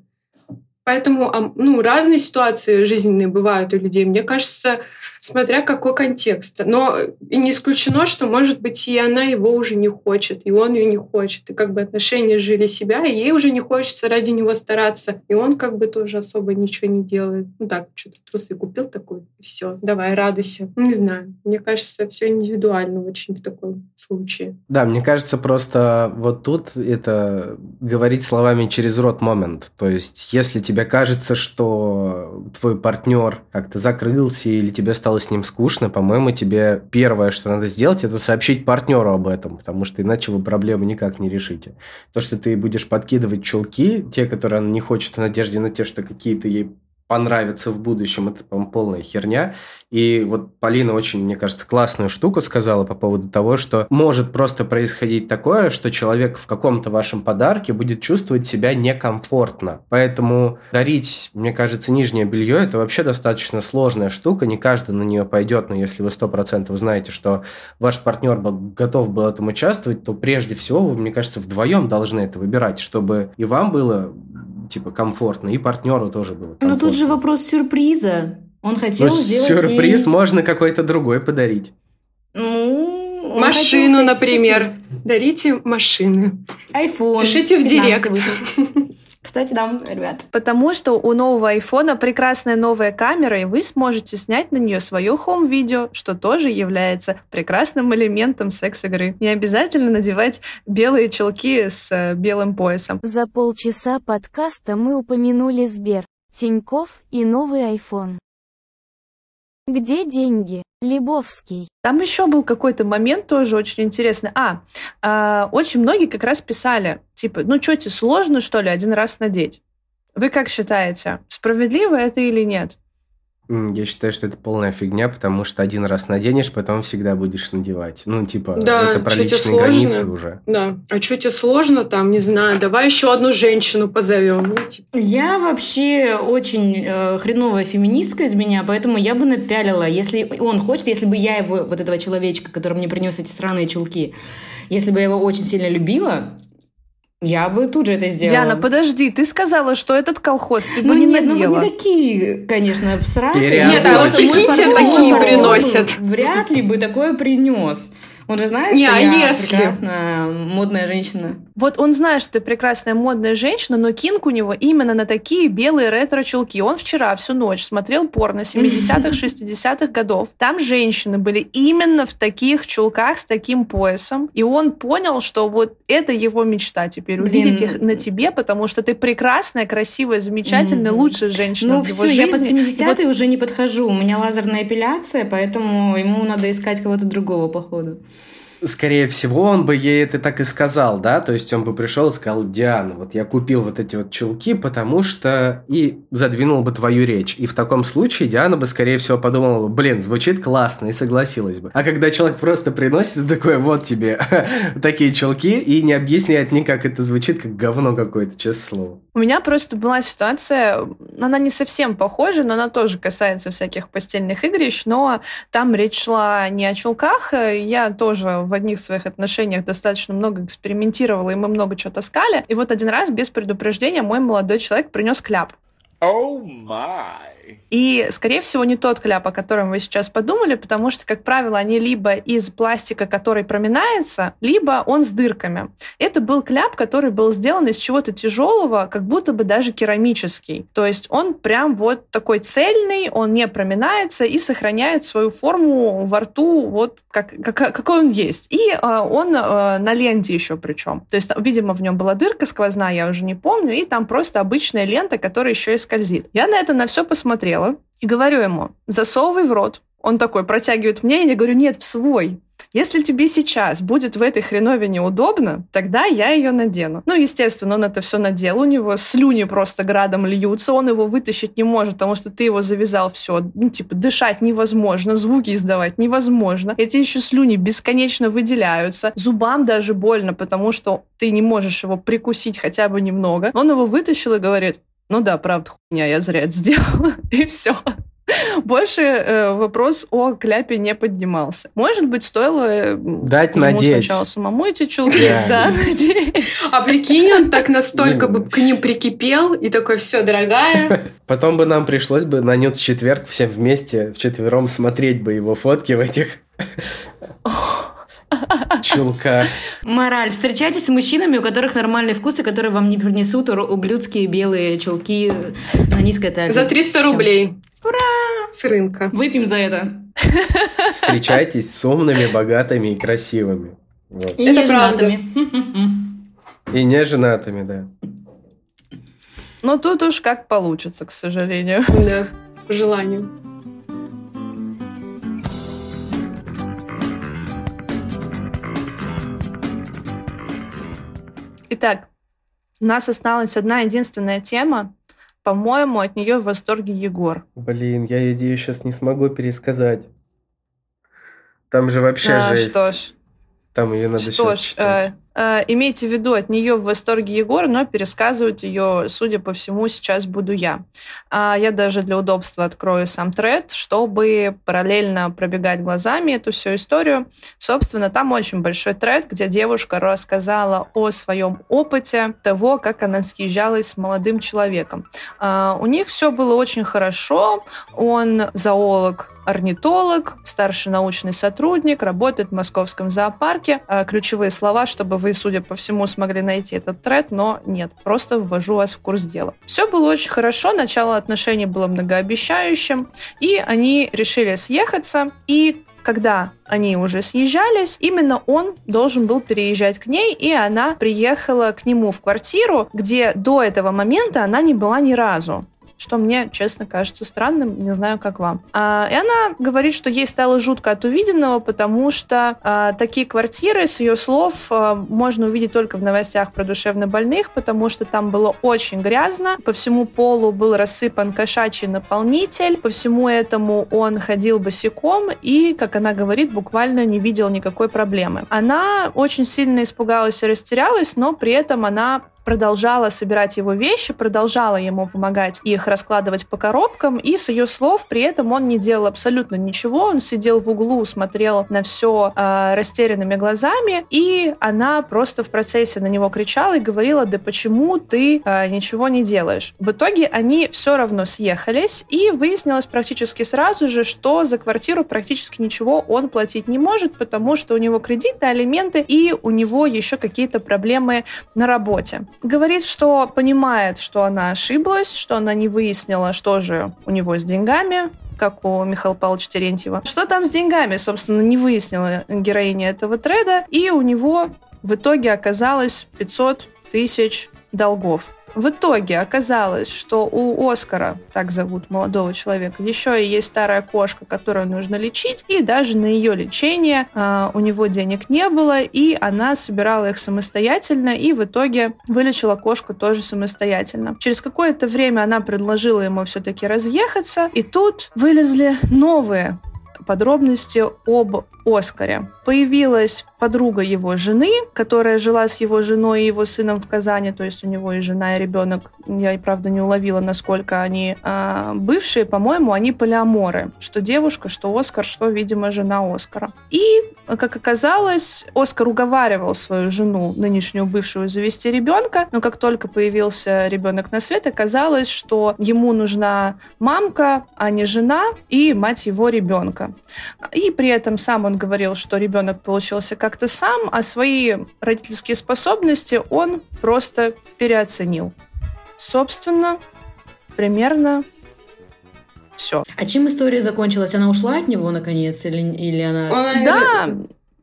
Поэтому ну, разные ситуации жизненные бывают у людей. Мне кажется, смотря какой контекст. Но и не исключено, что, может быть, и она его уже не хочет, и он ее не хочет. И как бы отношения жили себя, и ей уже не хочется ради него стараться. И он как бы тоже особо ничего не делает. Ну так, что-то трусы купил такой, и все, давай, радуйся. Ну, не знаю. Мне кажется, все индивидуально очень в таком случае. Да, мне кажется, просто вот тут это говорить словами через рот момент. То есть, если тебе кажется, что твой партнер как-то закрылся или тебе стало с ним скучно, по-моему, тебе первое, что надо сделать, это сообщить партнеру об этом, потому что иначе вы проблему никак не решите. То, что ты будешь подкидывать чулки, те, которые она не хочет в надежде на те, что какие-то ей понравится в будущем, это, по-моему, полная херня. И вот Полина очень, мне кажется, классную штуку сказала по поводу того, что может просто происходить такое, что человек в каком-то вашем подарке будет чувствовать себя некомфортно. Поэтому дарить, мне кажется, нижнее белье – это вообще достаточно сложная штука, не каждый на нее пойдет, но если вы сто процентов знаете, что ваш партнер готов был этом участвовать, то прежде всего вы, мне кажется, вдвоем должны это выбирать, чтобы и вам было типа комфортно, и партнеру тоже было комфортно. Но тут же вопрос сюрприза. Он хотел ну, сделать сюрприз ей... можно какой-то другой подарить. Ну, машину, например. Сюрприз. Дарите машины. Айфон. Пишите в директ. Кстати, да, ребят. Потому что у нового айфона прекрасная новая камера, и вы сможете снять на нее свое хом-видео, что тоже является прекрасным элементом секс-игры. Не обязательно надевать белые челки с э, белым поясом. За полчаса подкаста мы упомянули Сбер, Тиньков и новый айфон. Где деньги? Лебовский. Там еще был какой-то момент тоже очень интересный. А, э, очень многие как раз писали, типа, ну что тебе сложно, что ли, один раз надеть? Вы как считаете, справедливо это или нет? Я считаю, что это полная фигня, потому что один раз наденешь, потом всегда будешь надевать. Ну, типа, да, это про личные границы уже. Да. А что тебе сложно там, не знаю, давай еще одну женщину позовем. Ну, типа. Я вообще очень э, хреновая феминистка из меня, поэтому я бы напялила, если он хочет, если бы я его, вот этого человечка, который мне принес эти сраные чулки, если бы я его очень сильно любила, я бы тут же это сделала. Диана, подожди, ты сказала, что этот колхоз ты ну, бы не нет, надела. Ну, не такие, конечно, в сраке. Нет, а вот прикиньте, такие приносят. Вряд ли бы такое принес. Он же знает, не, что а я если... прекрасная модная женщина. Вот он знает, что ты прекрасная модная женщина, но кинг у него именно на такие белые ретро-чулки. Он вчера всю ночь смотрел порно 70-х, 60-х годов. Там женщины были именно в таких чулках с таким поясом. И он понял, что вот это его мечта теперь, Блин. увидеть их на тебе, потому что ты прекрасная, красивая, замечательная, mm-hmm. лучшая женщина ну, в его все, жизни. я под 70 вот... уже не подхожу. У меня лазерная эпиляция, поэтому ему надо искать кого-то другого, походу скорее всего, он бы ей это так и сказал, да, то есть он бы пришел и сказал, Диана, вот я купил вот эти вот чулки, потому что... И задвинул бы твою речь. И в таком случае Диана бы, скорее всего, подумала блин, звучит классно, и согласилась бы. А когда человек просто приносит такое, вот тебе такие чулки, и не объясняет никак это звучит, как говно какое-то, честное слово. У меня просто была ситуация, она не совсем похожа, но она тоже касается всяких постельных игрищ, но там речь шла не о чулках. Я тоже в одних своих отношениях достаточно много экспериментировала, и мы много чего таскали. И вот один раз без предупреждения мой молодой человек принес кляп. Oh my. И, скорее всего, не тот кляп, о котором вы сейчас подумали, потому что, как правило, они либо из пластика, который проминается, либо он с дырками. Это был кляп, который был сделан из чего-то тяжелого, как будто бы даже керамический. То есть он прям вот такой цельный, он не проминается и сохраняет свою форму во рту вот как, как, какой он есть. И э, он э, на ленте еще причем. То есть, видимо, в нем была дырка сквозная, я уже не помню, и там просто обычная лента, которая еще и скользит. Я на это на все посмотрела и говорю ему, засовывай в рот. Он такой протягивает мне, и я говорю, нет, в свой. Если тебе сейчас будет в этой хреновине удобно, тогда я ее надену. Ну, естественно, он это все надел, у него слюни просто градом льются, он его вытащить не может, потому что ты его завязал все. Ну, типа, дышать невозможно, звуки издавать невозможно. Эти еще слюни бесконечно выделяются. Зубам даже больно, потому что ты не можешь его прикусить хотя бы немного. Он его вытащил и говорит, ну да, правда, хуйня, я зря это сделала. И все. Больше э, вопрос о кляпе не поднимался. Может быть, стоило э, Дать ему надеть. сначала самому эти чулки, Да. да, надеть. А прикинь, он так настолько бы к ним прикипел и такой, все, дорогая. Потом бы нам пришлось бы на Нюц четверг всем вместе, вчетвером смотреть бы его фотки в этих чулках. Мораль. Встречайтесь с мужчинами, у которых нормальный вкус, и которые вам не принесут ублюдские белые чулки на низкой талии. За 300 Всё. рублей. Ура! С рынка. Выпьем за это. Встречайтесь с умными, богатыми и красивыми. Вот. И Это неженатыми. И не женатыми, да. Но тут уж как получится, к сожалению. Да, по желанию. Итак, у нас осталась одна единственная тема. По-моему, от нее в восторге Егор. Блин, я ее сейчас не смогу пересказать. Там же вообще А, жесть. что ж, Там ее надо что сейчас ж, читать. э, э, имейте в виду, от нее в восторге Егор, но пересказывать ее, судя по всему, сейчас буду я. А я даже для удобства открою сам тред, чтобы параллельно пробегать глазами эту всю историю. Собственно, там очень большой тред, где девушка рассказала о своем опыте того, как она съезжалась с молодым человеком. А, у них все было очень хорошо. Он зоолог, орнитолог, старший научный сотрудник, работает в московском зоопарке. А, Ключевые слова, чтобы вы, судя по всему, смогли найти этот тред, но нет, просто ввожу вас в курс дела. Все было очень хорошо, начало отношений было многообещающим, и они решили съехаться, и когда они уже съезжались, именно он должен был переезжать к ней, и она приехала к нему в квартиру, где до этого момента она не была ни разу что мне, честно, кажется странным, не знаю, как вам. А, и она говорит, что ей стало жутко от увиденного, потому что а, такие квартиры, с ее слов, а, можно увидеть только в новостях про душевнобольных, потому что там было очень грязно, по всему полу был рассыпан кошачий наполнитель, по всему этому он ходил босиком и, как она говорит, буквально не видел никакой проблемы. Она очень сильно испугалась и растерялась, но при этом она продолжала собирать его вещи, продолжала ему помогать их раскладывать по коробкам, и с ее слов при этом он не делал абсолютно ничего, он сидел в углу, смотрел на все э, растерянными глазами, и она просто в процессе на него кричала и говорила, да почему ты э, ничего не делаешь? В итоге они все равно съехались, и выяснилось практически сразу же, что за квартиру практически ничего он платить не может, потому что у него кредиты, алименты, и у него еще какие-то проблемы на работе говорит, что понимает, что она ошиблась, что она не выяснила, что же у него с деньгами, как у Михаила Павловича Терентьева. Что там с деньгами, собственно, не выяснила героиня этого треда, и у него в итоге оказалось 500 тысяч долгов. В итоге оказалось, что у Оскара, так зовут молодого человека, еще и есть старая кошка, которую нужно лечить, и даже на ее лечение э, у него денег не было, и она собирала их самостоятельно, и в итоге вылечила кошку тоже самостоятельно. Через какое-то время она предложила ему все-таки разъехаться, и тут вылезли новые подробности об Оскаре. Появилась подруга его жены, которая жила с его женой и его сыном в Казани, то есть у него и жена, и ребенок. Я правда не уловила, насколько они э, бывшие. По-моему, они полиаморы. Что девушка, что Оскар, что, видимо, жена Оскара. И, как оказалось, Оскар уговаривал свою жену, нынешнюю бывшую, завести ребенка, но как только появился ребенок на свет, оказалось, что ему нужна мамка, а не жена и мать его ребенка. И при этом сам он говорил, что ребенок получился как-то сам, а свои родительские способности он просто переоценил. Собственно, примерно все. А чем история закончилась? Она ушла от него, наконец? Или, или она... Он- Да,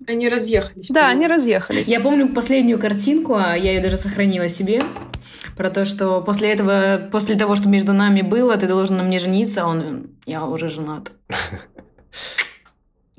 Они разъехались. да, они разъехались. Я помню последнюю картинку, а я ее даже сохранила себе, про то, что после этого, после того, что между нами было, ты должен на мне жениться, а он, я уже женат.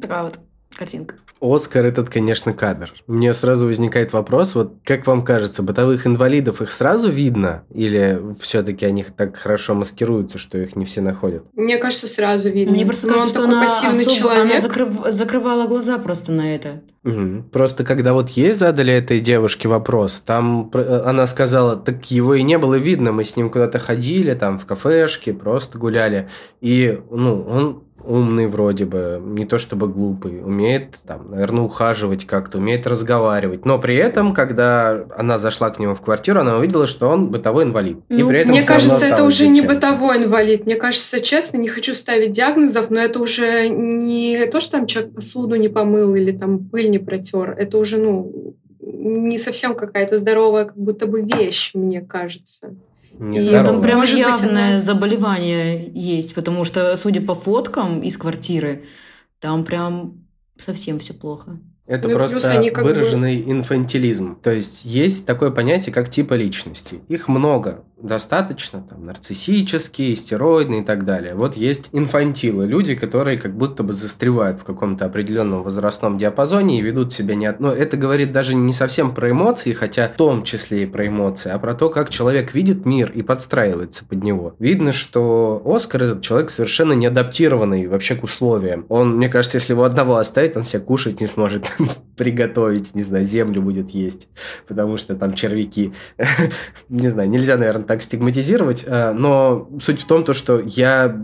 Такая вот картинка. Оскар этот, конечно, кадр. Мне сразу возникает вопрос, вот как вам кажется, бытовых инвалидов их сразу видно? Или все-таки они так хорошо маскируются, что их не все находят? Мне кажется, сразу видно. Мне просто Но кажется, он что такой она, пассивный особо- человек. она закрыв- закрывала глаза просто на это. Мгм. Просто когда вот ей задали этой девушке вопрос, там э, она сказала, так его и не было видно, мы с ним куда-то ходили, там в кафешке, просто гуляли. И, ну, он умный вроде бы, не то чтобы глупый, умеет, там, наверное, ухаживать как-то, умеет разговаривать. Но при этом, когда она зашла к нему в квартиру, она увидела, что он бытовой инвалид. И Ну, при этом Мне кажется, это уже не бытовой инвалид. Мне кажется, честно, не хочу ставить диагнозов, но это уже не то, что там человек посуду не помыл или там пыль не протер. Это уже, ну, не совсем какая-то здоровая, как будто бы вещь, мне кажется. Не И Ну, там прям Может быть, явное она- заболевание есть, потому что, судя по фоткам из квартиры, там прям совсем все плохо. Это Ну просто они как бы- выраженный инфантилизм. То есть есть такое понятие, как типа личности. Их много, достаточно, там, нарциссические, стероидные и так далее. Вот есть инфантилы, люди, которые как будто бы застревают в каком-то определенном возрастном диапазоне и ведут себя не... от- Но это говорит даже не совсем про эмоции, хотя в том числе и про эмоции, а про то, как человек видит мир и подстраивается под него. Видно, что Оскар этот человек совершенно не адаптированный вообще к условиям. Он, мне кажется, если его одного оставить, он себя кушать не сможет приготовить, не знаю, землю будет есть, потому что там червяки. Не знаю, нельзя, наверное, так стигматизировать, э, но суть в том, то, что я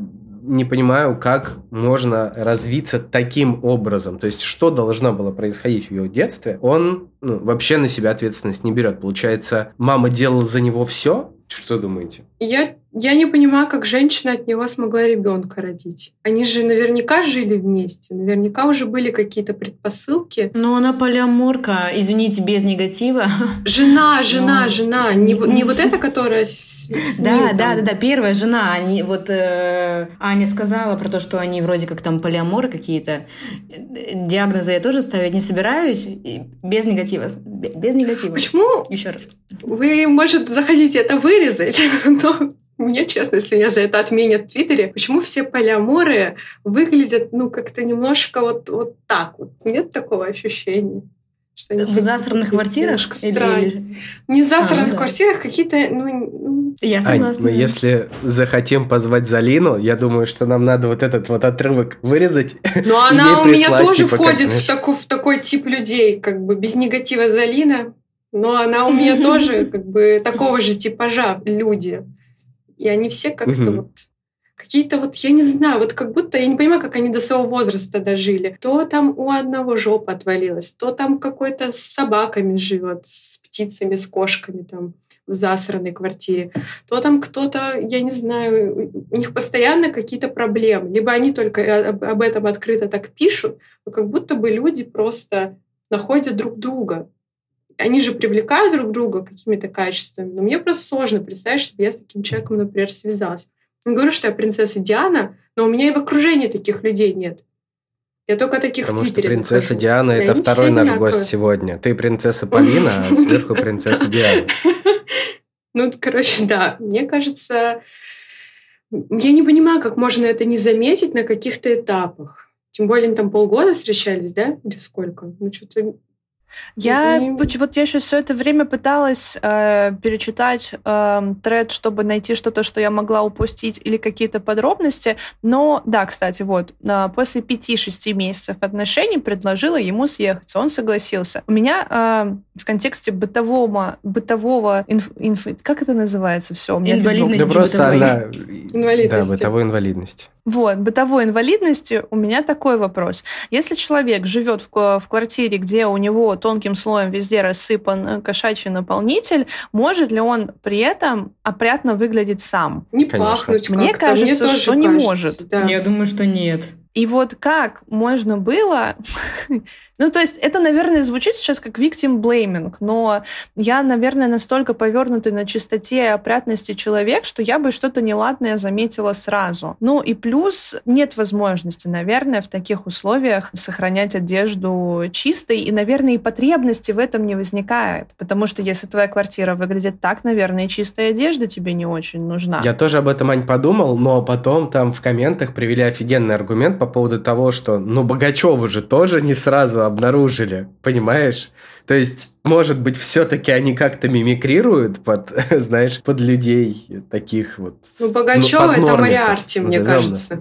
не понимаю, как можно развиться таким образом. То есть, что должно было происходить в его детстве, он ну, вообще на себя ответственность не берет. Получается, мама делала за него все? Что думаете? Я, я не понимаю, как женщина от него смогла ребенка родить. Они же наверняка жили вместе, наверняка уже были какие-то предпосылки. Но она полиаморка, извините, без негатива. Жена, жена, Ну, жена. Не, не вот эта, которая с, с Да, ним да, да, да, первая жена. Они вот э, Аня сказала про то, что они вроде как там полиаморы какие-то. Диагнозы я тоже ставить не собираюсь. Без негатива. Без негатива. Почему Еще раз. вы, может, захотите это вырезать, но мне, честно, если меня за это отменят в Твиттере, почему все полиаморы выглядят, ну, как-то немножко вот, вот так вот? Нет такого ощущения? Что они В засранных квартирах? немножко Или- Не в засранных А, ну да. квартирах, какие-то, ну, ну, Я Ань, согласна. мы если захотим позвать Залину, я думаю, что нам надо вот этот вот отрывок вырезать. Но и она у меня прислать, тоже типа, как, входит знаешь, в, такой, в такой тип людей, как бы без негатива Залина, но она у меня тоже как бы такого же типажа люди. И они все как-то Мгм. вот какие-то вот, я не знаю, вот как будто, я не понимаю, как они до своего возраста дожили. То там у одного жопа отвалилась, то там какой-то с собаками живет, с птицами, с кошками там в засранной квартире, то там кто-то, я не знаю, у них постоянно какие-то проблемы. Либо они только об этом открыто так пишут, но как будто бы люди просто находят друг друга. Они же привлекают друг друга какими-то качествами, но мне просто сложно представить, чтобы я с таким человеком, например, связалась. Не говорю, что я принцесса Диана, но у меня и в окружении таких людей нет. Я только таких Потому в что Твиттере принцесса нахожу. Диана это второй наш одинаковые. гость сегодня. Ты принцесса Полина, а сверху принцесса Диана. Ну, короче, да. Мне кажется, я не понимаю, как можно это не заметить на каких-то этапах. Тем более, они там полгода встречались, да? Или сколько? Ну, что-то... Я вот я еще все это время пыталась э, перечитать э, тред, чтобы найти что-то, что я могла упустить или какие-то подробности. Но да, кстати, вот э, после 5-6 месяцев отношений предложила ему съехаться. Он согласился. У меня э, в контексте бытового бытового инф- инф- как это называется все? Инвалидности Да просто бытовой. она... Инвалидности. Да, бытовой инвалидности. Вот, бытовой инвалидности у меня такой вопрос. Если человек живет в, в квартире, где у него тонким слоем везде рассыпан э, кошачий наполнитель, может ли он при этом опрятно выглядеть сам? Не Конечно. пахнуть Мне как-то. кажется, тоже что не кажется, может. да. Я думаю, что нет. И вот как можно было... Ну, то есть это, наверное, звучит сейчас как victim blaming, но я, наверное, настолько повернутый на чистоте и опрятности человек, что я бы что-то неладное заметила сразу. Ну и плюс нет возможности, наверное, в таких условиях сохранять одежду чистой, и, наверное, и потребности в этом не возникает, потому что если твоя квартира выглядит так, наверное, чистая одежда тебе не очень нужна. Я тоже об этом, Ань, подумал, но потом там в комментах привели офигенный аргумент по поводу того, что, ну, Богачеву же тоже не сразу обнаружили, понимаешь? То есть, может быть, все-таки они как-то мимикрируют под, знаешь, под людей таких вот. Ну, Богачева ну, это Мариарти, мне кажется.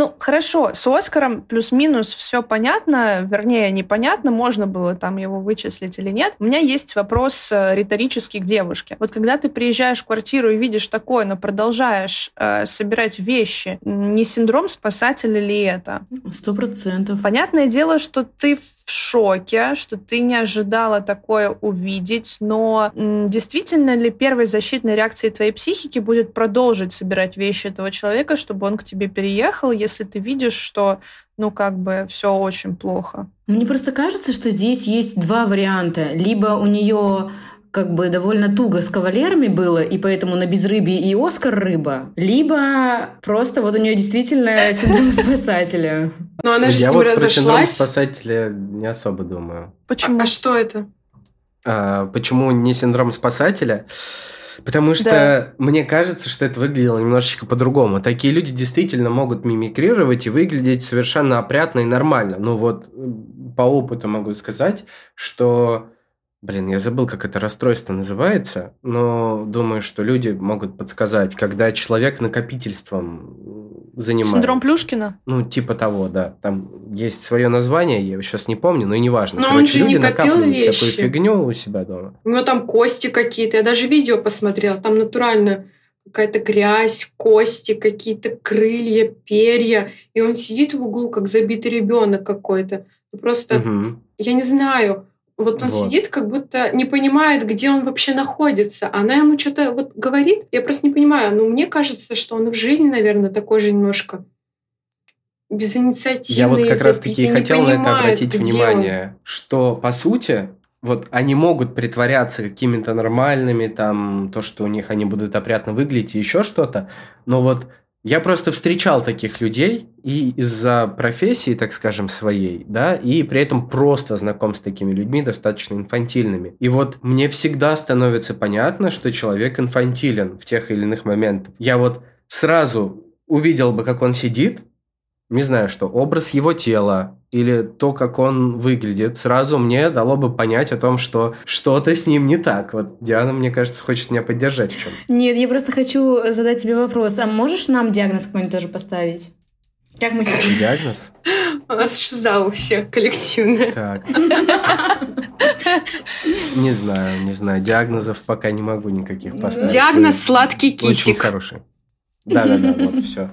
Ну, хорошо, с Оскаром плюс-минус все понятно, вернее, непонятно, можно было там его вычислить или нет. У меня есть вопрос э, риторический к девушке. Вот когда ты приезжаешь в квартиру и видишь такое, но продолжаешь э, собирать вещи, не синдром спасателя ли это? Сто процентов. Понятное дело, что ты в шоке, что ты не ожидала такое увидеть, но м, действительно ли первой защитной реакцией твоей психики будет продолжить собирать вещи этого человека, чтобы он к тебе переехал, если ты видишь, что ну, как бы все очень плохо. Мне просто кажется, что здесь есть два варианта. Либо у нее как бы довольно туго с кавалерами было, и поэтому на безрыбье и Оскар рыба, либо просто вот у нее действительно синдром спасателя. Но она же с ним разошлась. спасателя не особо думаю. Почему? А, а что это? А, почему не синдром спасателя? Потому что да. мне кажется, что это выглядело немножечко по-другому. Такие люди действительно могут мимикрировать и выглядеть совершенно опрятно и нормально. Ну вот по опыту могу сказать, что Блин, я забыл, как это расстройство называется, но думаю, что люди могут подсказать, когда человек накопительством занимается. Синдром Плюшкина? Ну, типа того, да. Там есть свое название, я сейчас не помню, но и неважно. Но Короче, он же люди не накапливают вещи. всякую фигню у себя дома. У него там кости какие-то. Я даже видео посмотрела. Там натурально какая-то грязь, кости, какие-то крылья, перья. И он сидит в углу, как забитый ребенок какой-то. Просто, угу. я не знаю, вот он вот. сидит, как будто не понимает, где он вообще находится. Она ему что-то вот говорит. Я просто не понимаю. Но мне кажется, что он в жизни, наверное, такой же немножко безинициативный. Я вот как раз-таки и хотел на это обратить внимание, он. что, по сути, вот они могут притворяться какими-то нормальными, там, то, что у них они будут опрятно выглядеть и еще что-то, но вот я просто встречал таких людей и из-за профессии, так скажем, своей, да, и при этом просто знаком с такими людьми достаточно инфантильными. И вот мне всегда становится понятно, что человек инфантилен в тех или иных моментах. Я вот сразу увидел бы, как он сидит, не знаю что, образ его тела или то, как он выглядит, сразу мне дало бы понять о том, что что-то с ним не так. Вот Диана, мне кажется, хочет меня поддержать в чем. Нет, я просто хочу задать тебе вопрос. А можешь нам диагноз какой-нибудь тоже поставить? Как мы себе... Диагноз? У нас шиза у всех коллективная. Так. Не знаю, не знаю. Диагнозов пока не могу никаких поставить. Диагноз сладкий кисик. Очень хороший. Да-да-да, вот все.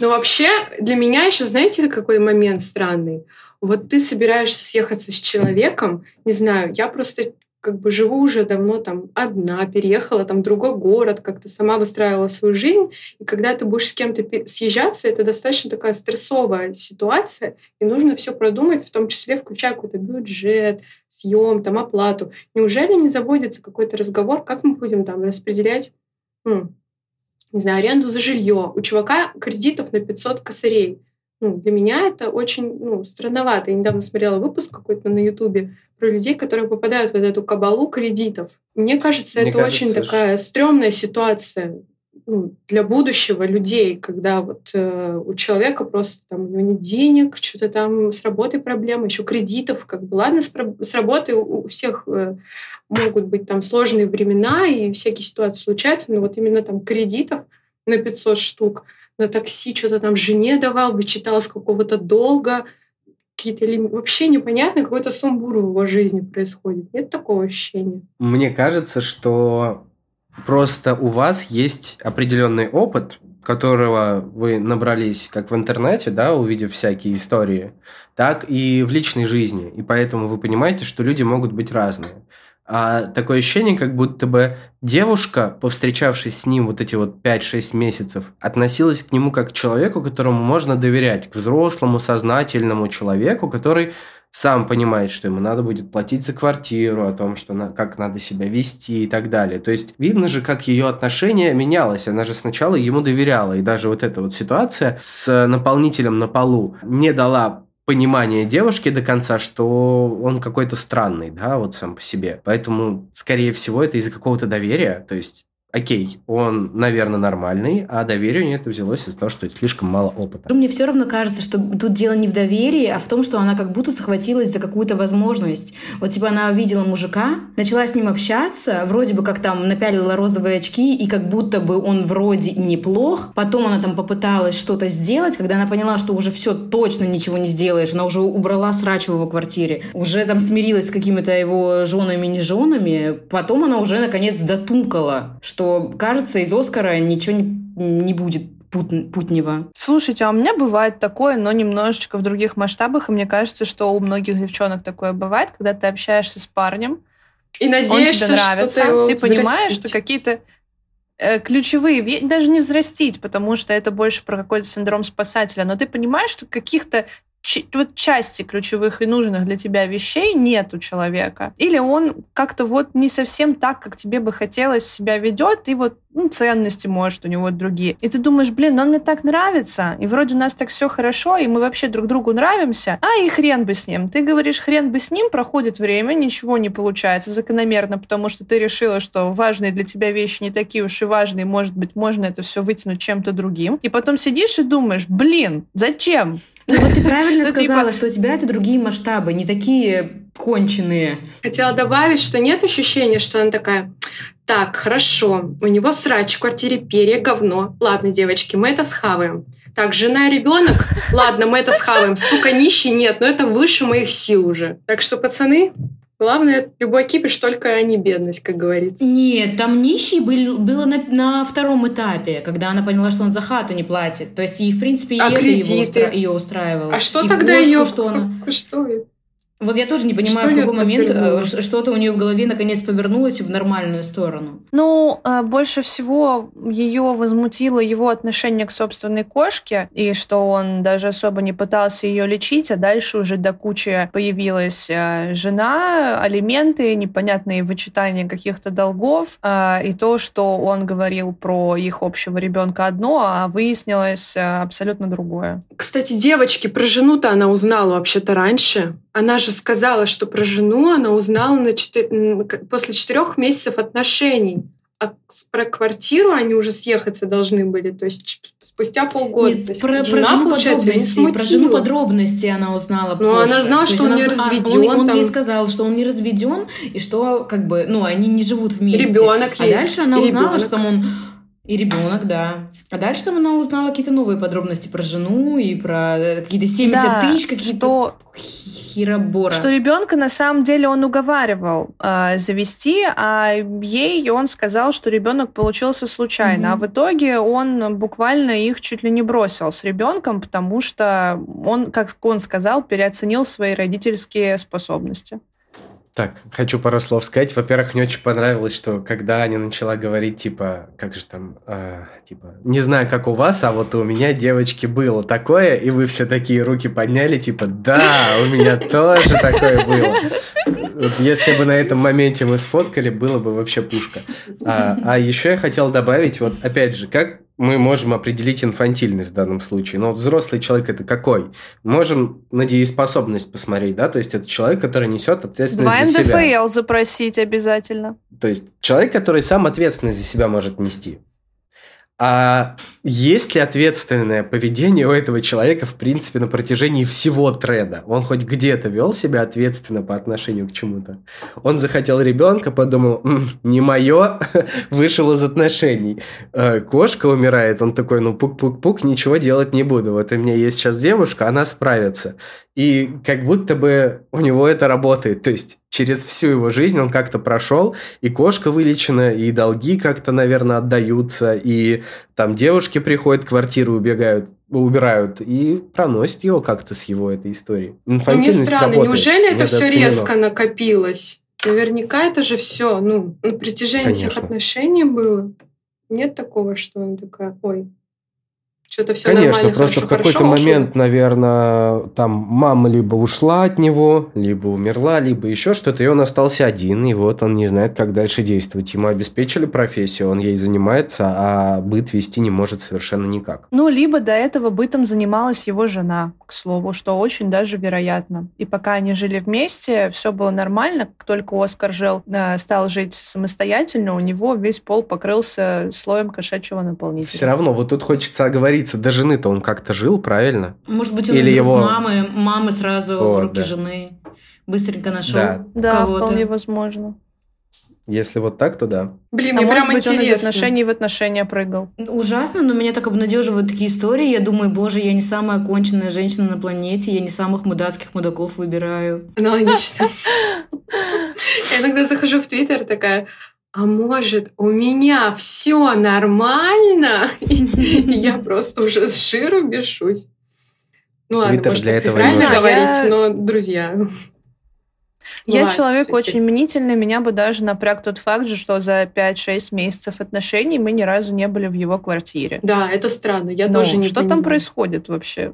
Но вообще для меня еще, знаете, какой момент странный? Вот ты собираешься съехаться с человеком, не знаю, я просто как бы живу уже давно там одна, переехала там в другой город, как-то сама выстраивала свою жизнь. И когда ты будешь с кем-то съезжаться, это достаточно такая стрессовая ситуация, и нужно все продумать, в том числе включая какой-то бюджет, съем, там оплату. Неужели не заводится какой-то разговор, как мы будем там распределять ну, не знаю, аренду за жилье. У чувака кредитов на 500 косарей. Ну, для меня это очень ну, странновато. Я недавно смотрела выпуск какой-то на Ютубе про людей, которые попадают в эту кабалу кредитов. Мне кажется, Мне это кажется, очень такая стрёмная ситуация ну, для будущего людей, когда вот э, у человека просто там у него нет денег, что-то там с работой проблемы, еще кредитов, как бы ладно с, с работой у, у всех э, могут быть там сложные времена и всякие ситуации случаются, но вот именно там кредитов на 500 штук на такси что-то там жене давал, вычитал с какого-то долга, какие-то или вообще непонятно, какой-то сумбур в его жизни происходит. Нет такого ощущения? Мне кажется, что Просто у вас есть определенный опыт, которого вы набрались как в интернете, да, увидев всякие истории, так и в личной жизни. И поэтому вы понимаете, что люди могут быть разные. А такое ощущение, как будто бы девушка, повстречавшись с ним вот эти вот 5-6 месяцев, относилась к нему как к человеку, которому можно доверять, к взрослому, сознательному человеку, который сам понимает, что ему надо будет платить за квартиру, о том, что на, как надо себя вести и так далее. То есть видно же, как ее отношение менялось. Она же сначала ему доверяла. И даже вот эта вот ситуация с наполнителем на полу не дала понимания девушки до конца, что он какой-то странный, да, вот сам по себе. Поэтому, скорее всего, это из-за какого-то доверия. То есть окей, он, наверное, нормальный, а доверие это взялось из-за того, что слишком мало опыта. Мне все равно кажется, что тут дело не в доверии, а в том, что она как будто схватилась за какую-то возможность. Вот типа она увидела мужика, начала с ним общаться, вроде бы как там напялила розовые очки, и как будто бы он вроде неплох. Потом она там попыталась что-то сделать, когда она поняла, что уже все точно ничего не сделаешь, она уже убрала срач в его квартире, уже там смирилась с какими-то его женами, не женами, потом она уже наконец дотумкала, что что, кажется, из Оскара ничего не, не будет путнего. Слушайте, а у меня бывает такое, но немножечко в других масштабах, и мне кажется, что у многих девчонок такое бывает, когда ты общаешься с парнем, и надеешься, он тебе нравится, что ты, ты понимаешь, что какие-то э, ключевые, даже не взрастить, потому что это больше про какой-то синдром спасателя, но ты понимаешь, что каких-то вот части ключевых и нужных для тебя вещей нет у человека. Или он как-то вот не совсем так, как тебе бы хотелось себя ведет, и вот ну, ценности, может, у него другие. И ты думаешь, блин, он мне так нравится, и вроде у нас так все хорошо, и мы вообще друг другу нравимся, а и хрен бы с ним. Ты говоришь, хрен бы с ним, проходит время, ничего не получается закономерно, потому что ты решила, что важные для тебя вещи не такие уж и важные, может быть, можно это все вытянуть чем-то другим. И потом сидишь и думаешь, блин, зачем? Ну вот ты правильно ну, сказала, типа... что у тебя это другие масштабы, не такие конченые. Хотела добавить, что нет ощущения, что она такая, так, хорошо, у него срач в квартире, перья, говно. Ладно, девочки, мы это схаваем. Так, жена и ребенок, ладно, мы это схаваем. Сука, нищий, нет, но это выше моих сил уже. Так что, пацаны, Главное, любой кипиш, только не бедность, как говорится. Нет, там нищий был, было на, на втором этапе, когда она поняла, что он за хату не платит. То есть, ей, в принципе, и а это кредиты? Его, ее устраивало. А что и тогда ее... Что она... Что? Вот я тоже не понимаю, что в какой момент э, что-то у нее в голове наконец повернулось в нормальную сторону. Ну, э, больше всего ее возмутило его отношение к собственной кошке, и что он даже особо не пытался ее лечить, а дальше уже до кучи появилась э, жена, алименты, непонятные вычитания каких-то долгов, и то, что он говорил про их общего ребенка одно, а выяснилось абсолютно другое. Кстати, девочки, про жену-то она узнала вообще-то раньше. Она же сказала, что про жену она узнала на четы... после четырех месяцев отношений. А про квартиру они уже съехаться должны были, то есть спустя полгода. Нет, то есть про, жена, про жену подробности, про жену подробности она узнала. Но позже. она знала, что он не разведен. А, он, он ей сказал, что он не разведен и что как бы, ну, они не живут вместе. Ребенок а есть. А дальше она узнала, ребенок. что он и ребенок, да. А дальше там она узнала какие-то новые подробности про жену и про э, какие-то 70 да, тысяч, какие-то что, херобора. Что ребенка на самом деле он уговаривал э, завести, а ей он сказал, что ребенок получился случайно. Mm-hmm. А в итоге он буквально их чуть ли не бросил с ребенком, потому что он, как он сказал, переоценил свои родительские способности. Так, хочу пару слов сказать. Во-первых, мне очень понравилось, что когда Аня начала говорить, типа, как же там, э, типа, не знаю, как у вас, а вот у меня, девочки, было такое, и вы все такие руки подняли, типа, да, у меня тоже такое было. Вот если бы на этом моменте мы сфоткали, было бы вообще пушка. А, а еще я хотел добавить, вот опять же, как мы можем определить инфантильность в данном случае. Но взрослый человек это какой? Можем на дееспособность посмотреть, да? То есть это человек, который несет ответственность Два за себя. НДФЛ запросить обязательно. То есть человек, который сам ответственность за себя может нести. А есть ли ответственное поведение у этого человека, в принципе, на протяжении всего треда? Он хоть где-то вел себя ответственно по отношению к чему-то? Он захотел ребенка, подумал, М, не мое, вышел из отношений. Э, кошка умирает, он такой, ну пук-пук-пук, ничего делать не буду. Вот у меня есть сейчас девушка, она справится. И как будто бы у него это работает. То есть через всю его жизнь он как-то прошел, и кошка вылечена, и долги как-то, наверное, отдаются, и там девушки приходят, квартиру убегают, убирают и проносят его как-то с его этой историей. Инфантильность Мне странно, работает. неужели это все резко накопилось? Наверняка это же все, ну, на протяжении Конечно. всех отношений было. Нет такого, что он такая, ой, что-то все Конечно, нормально, просто хорошо, в какой-то хорошо, момент, наверное, там мама либо ушла от него, либо умерла, либо еще что-то, и он остался один, и вот он не знает, как дальше действовать. Ему обеспечили профессию, он ей занимается, а быт вести не может совершенно никак. Ну, либо до этого бытом занималась его жена, к слову, что очень даже вероятно. И пока они жили вместе, все было нормально. Как только Оскар жил, э, стал жить самостоятельно, у него весь пол покрылся слоем кошачьего наполнителя. Все равно, вот тут хочется оговориться, до жены-то он как-то жил, правильно? Может быть, он Или из его- мамы, мамы сразу Вот, в руки да. жены. Быстренько нашел Да. Да, вполне возможно. Если вот так, то да. Блин, а мне может прям быть, он из интересно. отношений в отношения прыгал. Ужасно, но меня так обнадеживают такие истории. Я думаю, боже, я не самая конченная женщина на планете, я не самых мудацких мудаков выбираю. Аналогично. Я иногда захожу в Твиттер такая, а может, у меня все нормально? Я просто уже с жиру бешусь. Ну ладно, Твиттер для это этого нужен. говорить, но, друзья... ну Я ладно, человек всё-таки. очень мнительный, меня бы даже напряг тот факт, же, что за 5-6 месяцев отношений мы ни разу не были в его квартире. Да, это странно, я Ну, тоже не что там понимаю. происходит вообще?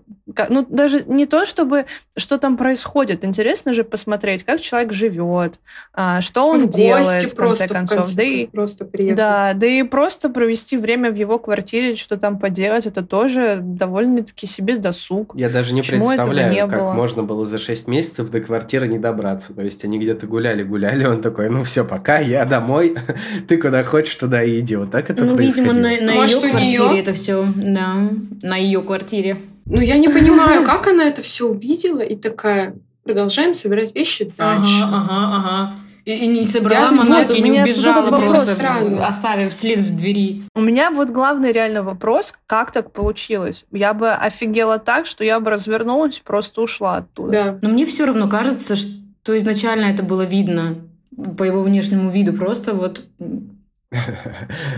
Ну, даже не то, чтобы что там происходит. Интересно же посмотреть, как человек живет, а, что он в делает, в конце просто, в концов. конце да и просто приехать. да, да и просто провести время в его квартире, что там поделать, это тоже довольно-таки себе досуг. Я даже не Почему представляю, не как было? можно было за 6 месяцев до квартиры не добраться. То есть они где-то гуляли-гуляли, он такой, ну все, пока, я домой, ты куда хочешь, туда и иди. Вот так это ну, видимо, происходило. на, на Может, ее у неё? квартире это все. Да, на ее квартире. Ну, я не понимаю, как она это все увидела и такая, продолжаем собирать вещи дальше. Ага, ага, ага. И, и не собрала Я- вот у не убежала просто, странный. оставив след в двери. У меня вот главный реально вопрос, как так получилось? Я бы офигела так, что я бы развернулась и просто ушла оттуда. Да. Но мне все равно кажется, что изначально это было видно по его внешнему виду. Просто вот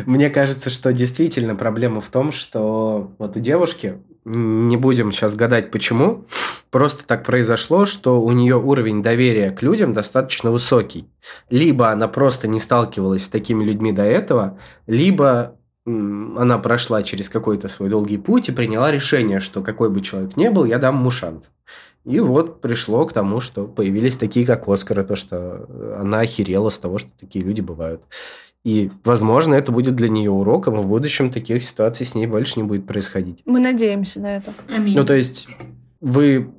Мне кажется, что действительно проблема в том, что вот у девушки, не будем сейчас гадать почему, просто так произошло, что у нее уровень доверия к людям достаточно высокий. Либо она просто не сталкивалась с такими людьми до этого, либо она прошла через какой-то свой долгий путь и приняла решение, что какой бы человек ни был, я дам ему шанс. И вот пришло к тому, что появились такие, как Оскар, и то, что она охерела с того, что такие люди бывают. И, возможно, это будет для нее уроком, и в будущем таких ситуаций с ней больше не будет происходить. Мы надеемся на это. аминь. Ну, то есть, вы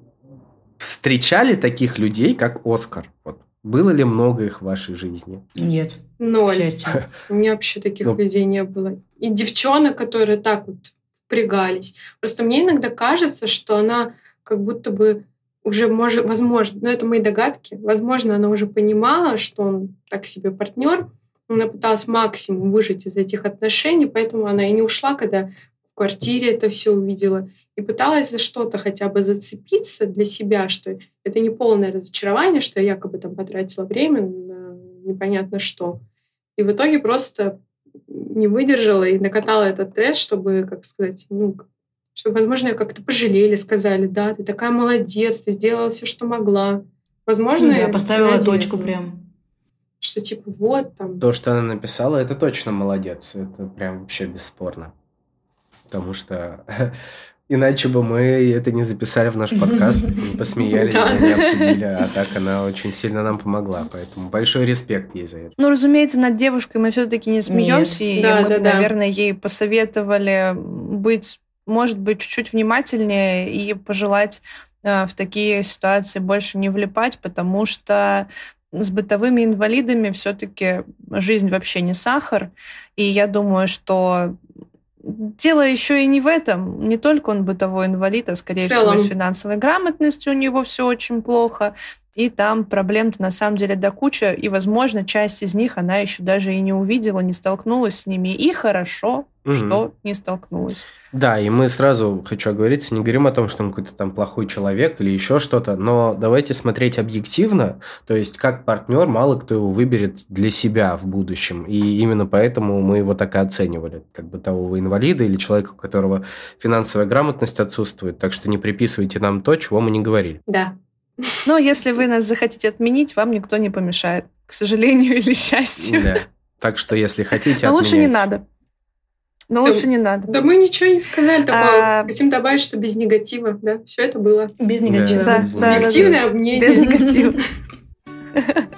встречали таких людей, как Оскар? Вот. Было ли много их в вашей жизни? Нет, к Ноль. счастью. У меня вообще таких Ну. людей не было. И девчонок, которые так вот впрягались. Просто мне иногда кажется, что она как будто бы уже может, возможно, но это мои догадки, возможно, она уже понимала, что он так себе партнер, она пыталась максимум выжить из этих отношений, поэтому она и не ушла, когда в квартире это все увидела, и пыталась за что-то хотя бы зацепиться для себя, что это не полное разочарование, что я якобы там потратила время на непонятно что. И в итоге просто не выдержала и накатала этот трэш, чтобы, как сказать, ну, возможно, ее как-то пожалели, сказали, да, ты такая молодец, ты сделала все, что могла. Возможно, Ну я поставила ради точку прям. Что типа вот там. То, что она написала, это точно молодец. Это прям вообще бесспорно. Потому что иначе бы мы это не записали в наш подкаст, не посмеялись, не обсудили. А так она очень сильно нам помогла. Поэтому большой респект ей за это. Ну, разумеется, над девушкой мы все-таки не смеемся, и Да, мы да, бы, да. наверное, ей посоветовали быть, может быть, чуть-чуть внимательнее и пожелать э, в такие ситуации больше не влипать, потому что с бытовыми инвалидами все-таки жизнь вообще не сахар. И я думаю, что дело еще и не в этом. Не только он бытовой инвалид, а скорее В всего с финансовой грамотностью у него все очень плохо. И там проблем-то на самом деле до куча, и, возможно, часть из них она еще даже и не увидела, не столкнулась с ними. И хорошо, Мгм. что не столкнулась. Да, и мы сразу, хочу оговориться, не говорим о том, что он какой-то там плохой человек или еще что-то, но давайте смотреть объективно, то есть как партнер мало кто его выберет для себя в будущем, и именно поэтому мы его так и оценивали, как бытового инвалида или человека, у которого финансовая грамотность отсутствует, так что не приписывайте нам то, чего мы не говорили. Да. Но если вы нас захотите отменить, вам никто не помешает. К сожалению или счастью. Да. Так что если хотите Но лучше не надо. Но Да- лучше не надо. Да мы ничего не сказали такого. А- Хотим добавить, что без негатива, да, все это было. Без Да, негатива. Да, да, да. Объективное мнение. Без негатива.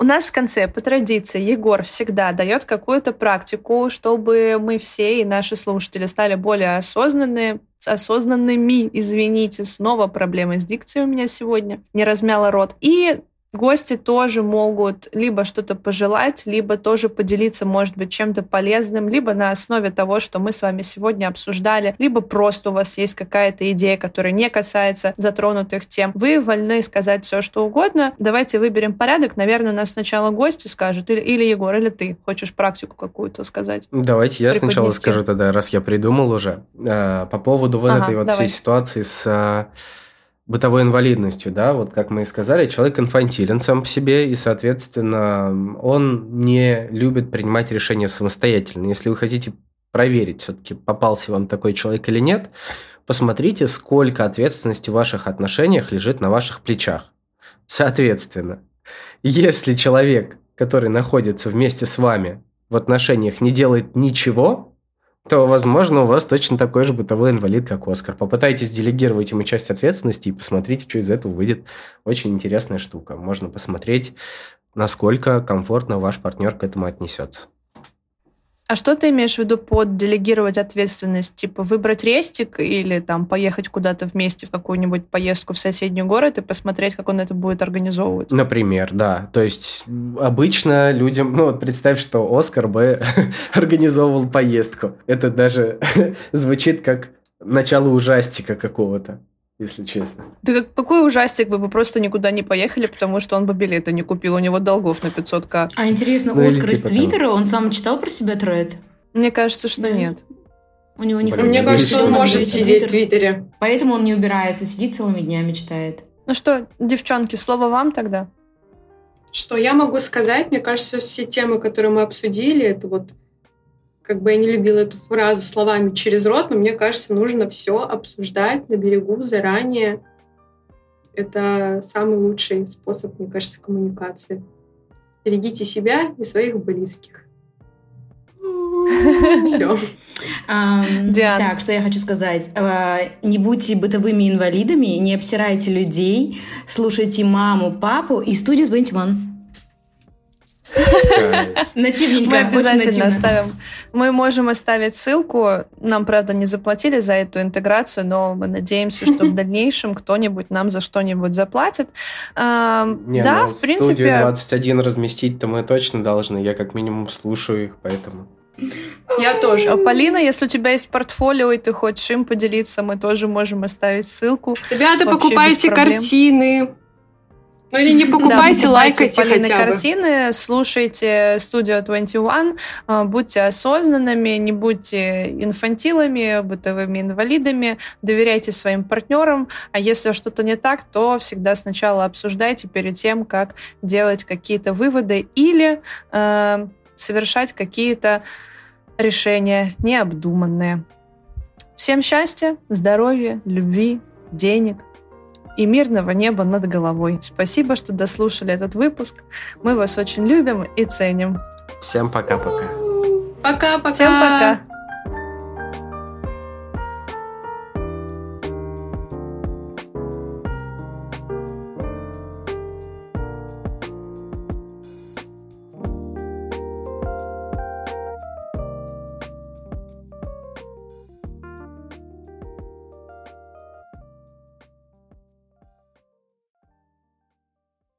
У нас в конце, по традиции, Егор всегда дает какую-то практику, чтобы мы все и наши слушатели стали более осознанные, осознанными, извините, снова проблемы с дикцией у меня сегодня, не размяла рот. И гости тоже могут либо что-то пожелать, либо тоже поделиться, может быть, чем-то полезным, либо на основе того, что мы с вами сегодня обсуждали, либо просто у вас есть какая-то идея, которая не касается затронутых тем. Вы вольны сказать все, что угодно. Давайте выберем порядок. Наверное, у нас сначала гости скажут, или, или Егор, или ты хочешь практику какую-то сказать. Давайте я сначала скажу тогда, раз я придумал уже, а, по поводу вот Ага, этой вот давай. всей ситуации с а, бытовой инвалидностью, да, вот как мы и сказали, человек инфантилен сам по себе, и, соответственно, он не любит принимать решения самостоятельно. Если вы хотите проверить, все-таки попался вам такой человек или нет, посмотрите, сколько ответственности в ваших отношениях лежит на ваших плечах. Соответственно, если человек, который находится вместе с вами в отношениях, не делает ничего, то, возможно, у вас точно такой же бытовой инвалид, как Оскар. Попытайтесь делегировать ему часть ответственности и посмотрите, что из этого выйдет. Очень интересная штука. Можно посмотреть, насколько комфортно ваш партнер к этому отнесется. А что ты имеешь в виду под делегировать ответственность? Типа выбрать рестик или там поехать куда-то вместе в какую-нибудь поездку в соседний город и посмотреть, как он это будет организовывать? Например, да. То есть обычно людям, ну вот представь, что Оскар бы организовывал поездку. Это даже звучит как начало ужастика какого-то, если честно. Да как- какой ужастик, вы бы просто никуда не поехали, потому что он бы билеты не купил, у него долгов на 500к. А интересно, Ну, Оскар из типа. Твиттера, он сам читал про себя тред? Мне кажется, что Да. нет. У него не Блин, Мне кажется, он может сидеть в Твиттере. Поэтому он не убирается, сидит целыми днями, читает. Ну что, девчонки, слово вам тогда. Что я могу сказать? Мне кажется, все темы, которые мы обсудили, это вот как бы я не любила эту фразу словами через рот, но мне кажется, нужно все обсуждать на берегу заранее. Это самый лучший способ, мне кажется, коммуникации. Берегите себя и своих близких. Все. Так, что я хочу сказать. А, Не будьте бытовыми инвалидами, не обсирайте людей, слушайте маму, папу и студию 21. Нативненько, Мы обязательно оставим. Мы можем оставить ссылку. Нам, правда, не заплатили за эту интеграцию, но мы надеемся, что в дальнейшем кто-нибудь нам за что-нибудь заплатит. Не, да, ну, в Студию принципе. 21 разместить-то мы точно должны. Я как минимум слушаю их, поэтому... Я тоже. А, Полина, если у тебя есть портфолио, и ты хочешь им поделиться, мы тоже можем оставить ссылку. Ребята, Вообще покупайте картины. Ну или не Да, покупайте, у лайкайте Полины хотя бы. картины, слушайте Studio 21, а, будьте осознанными, не будьте инфантилами, бытовыми инвалидами, доверяйте своим партнерам, а если что-то не так, то всегда сначала обсуждайте перед тем, как делать какие-то выводы или э, совершать какие-то решения необдуманные. Всем счастья, здоровья, любви, денег и мирного неба над головой. Спасибо, что дослушали этот выпуск. Мы вас очень любим и ценим. Всем пока-пока. Пока-пока. Всем пока!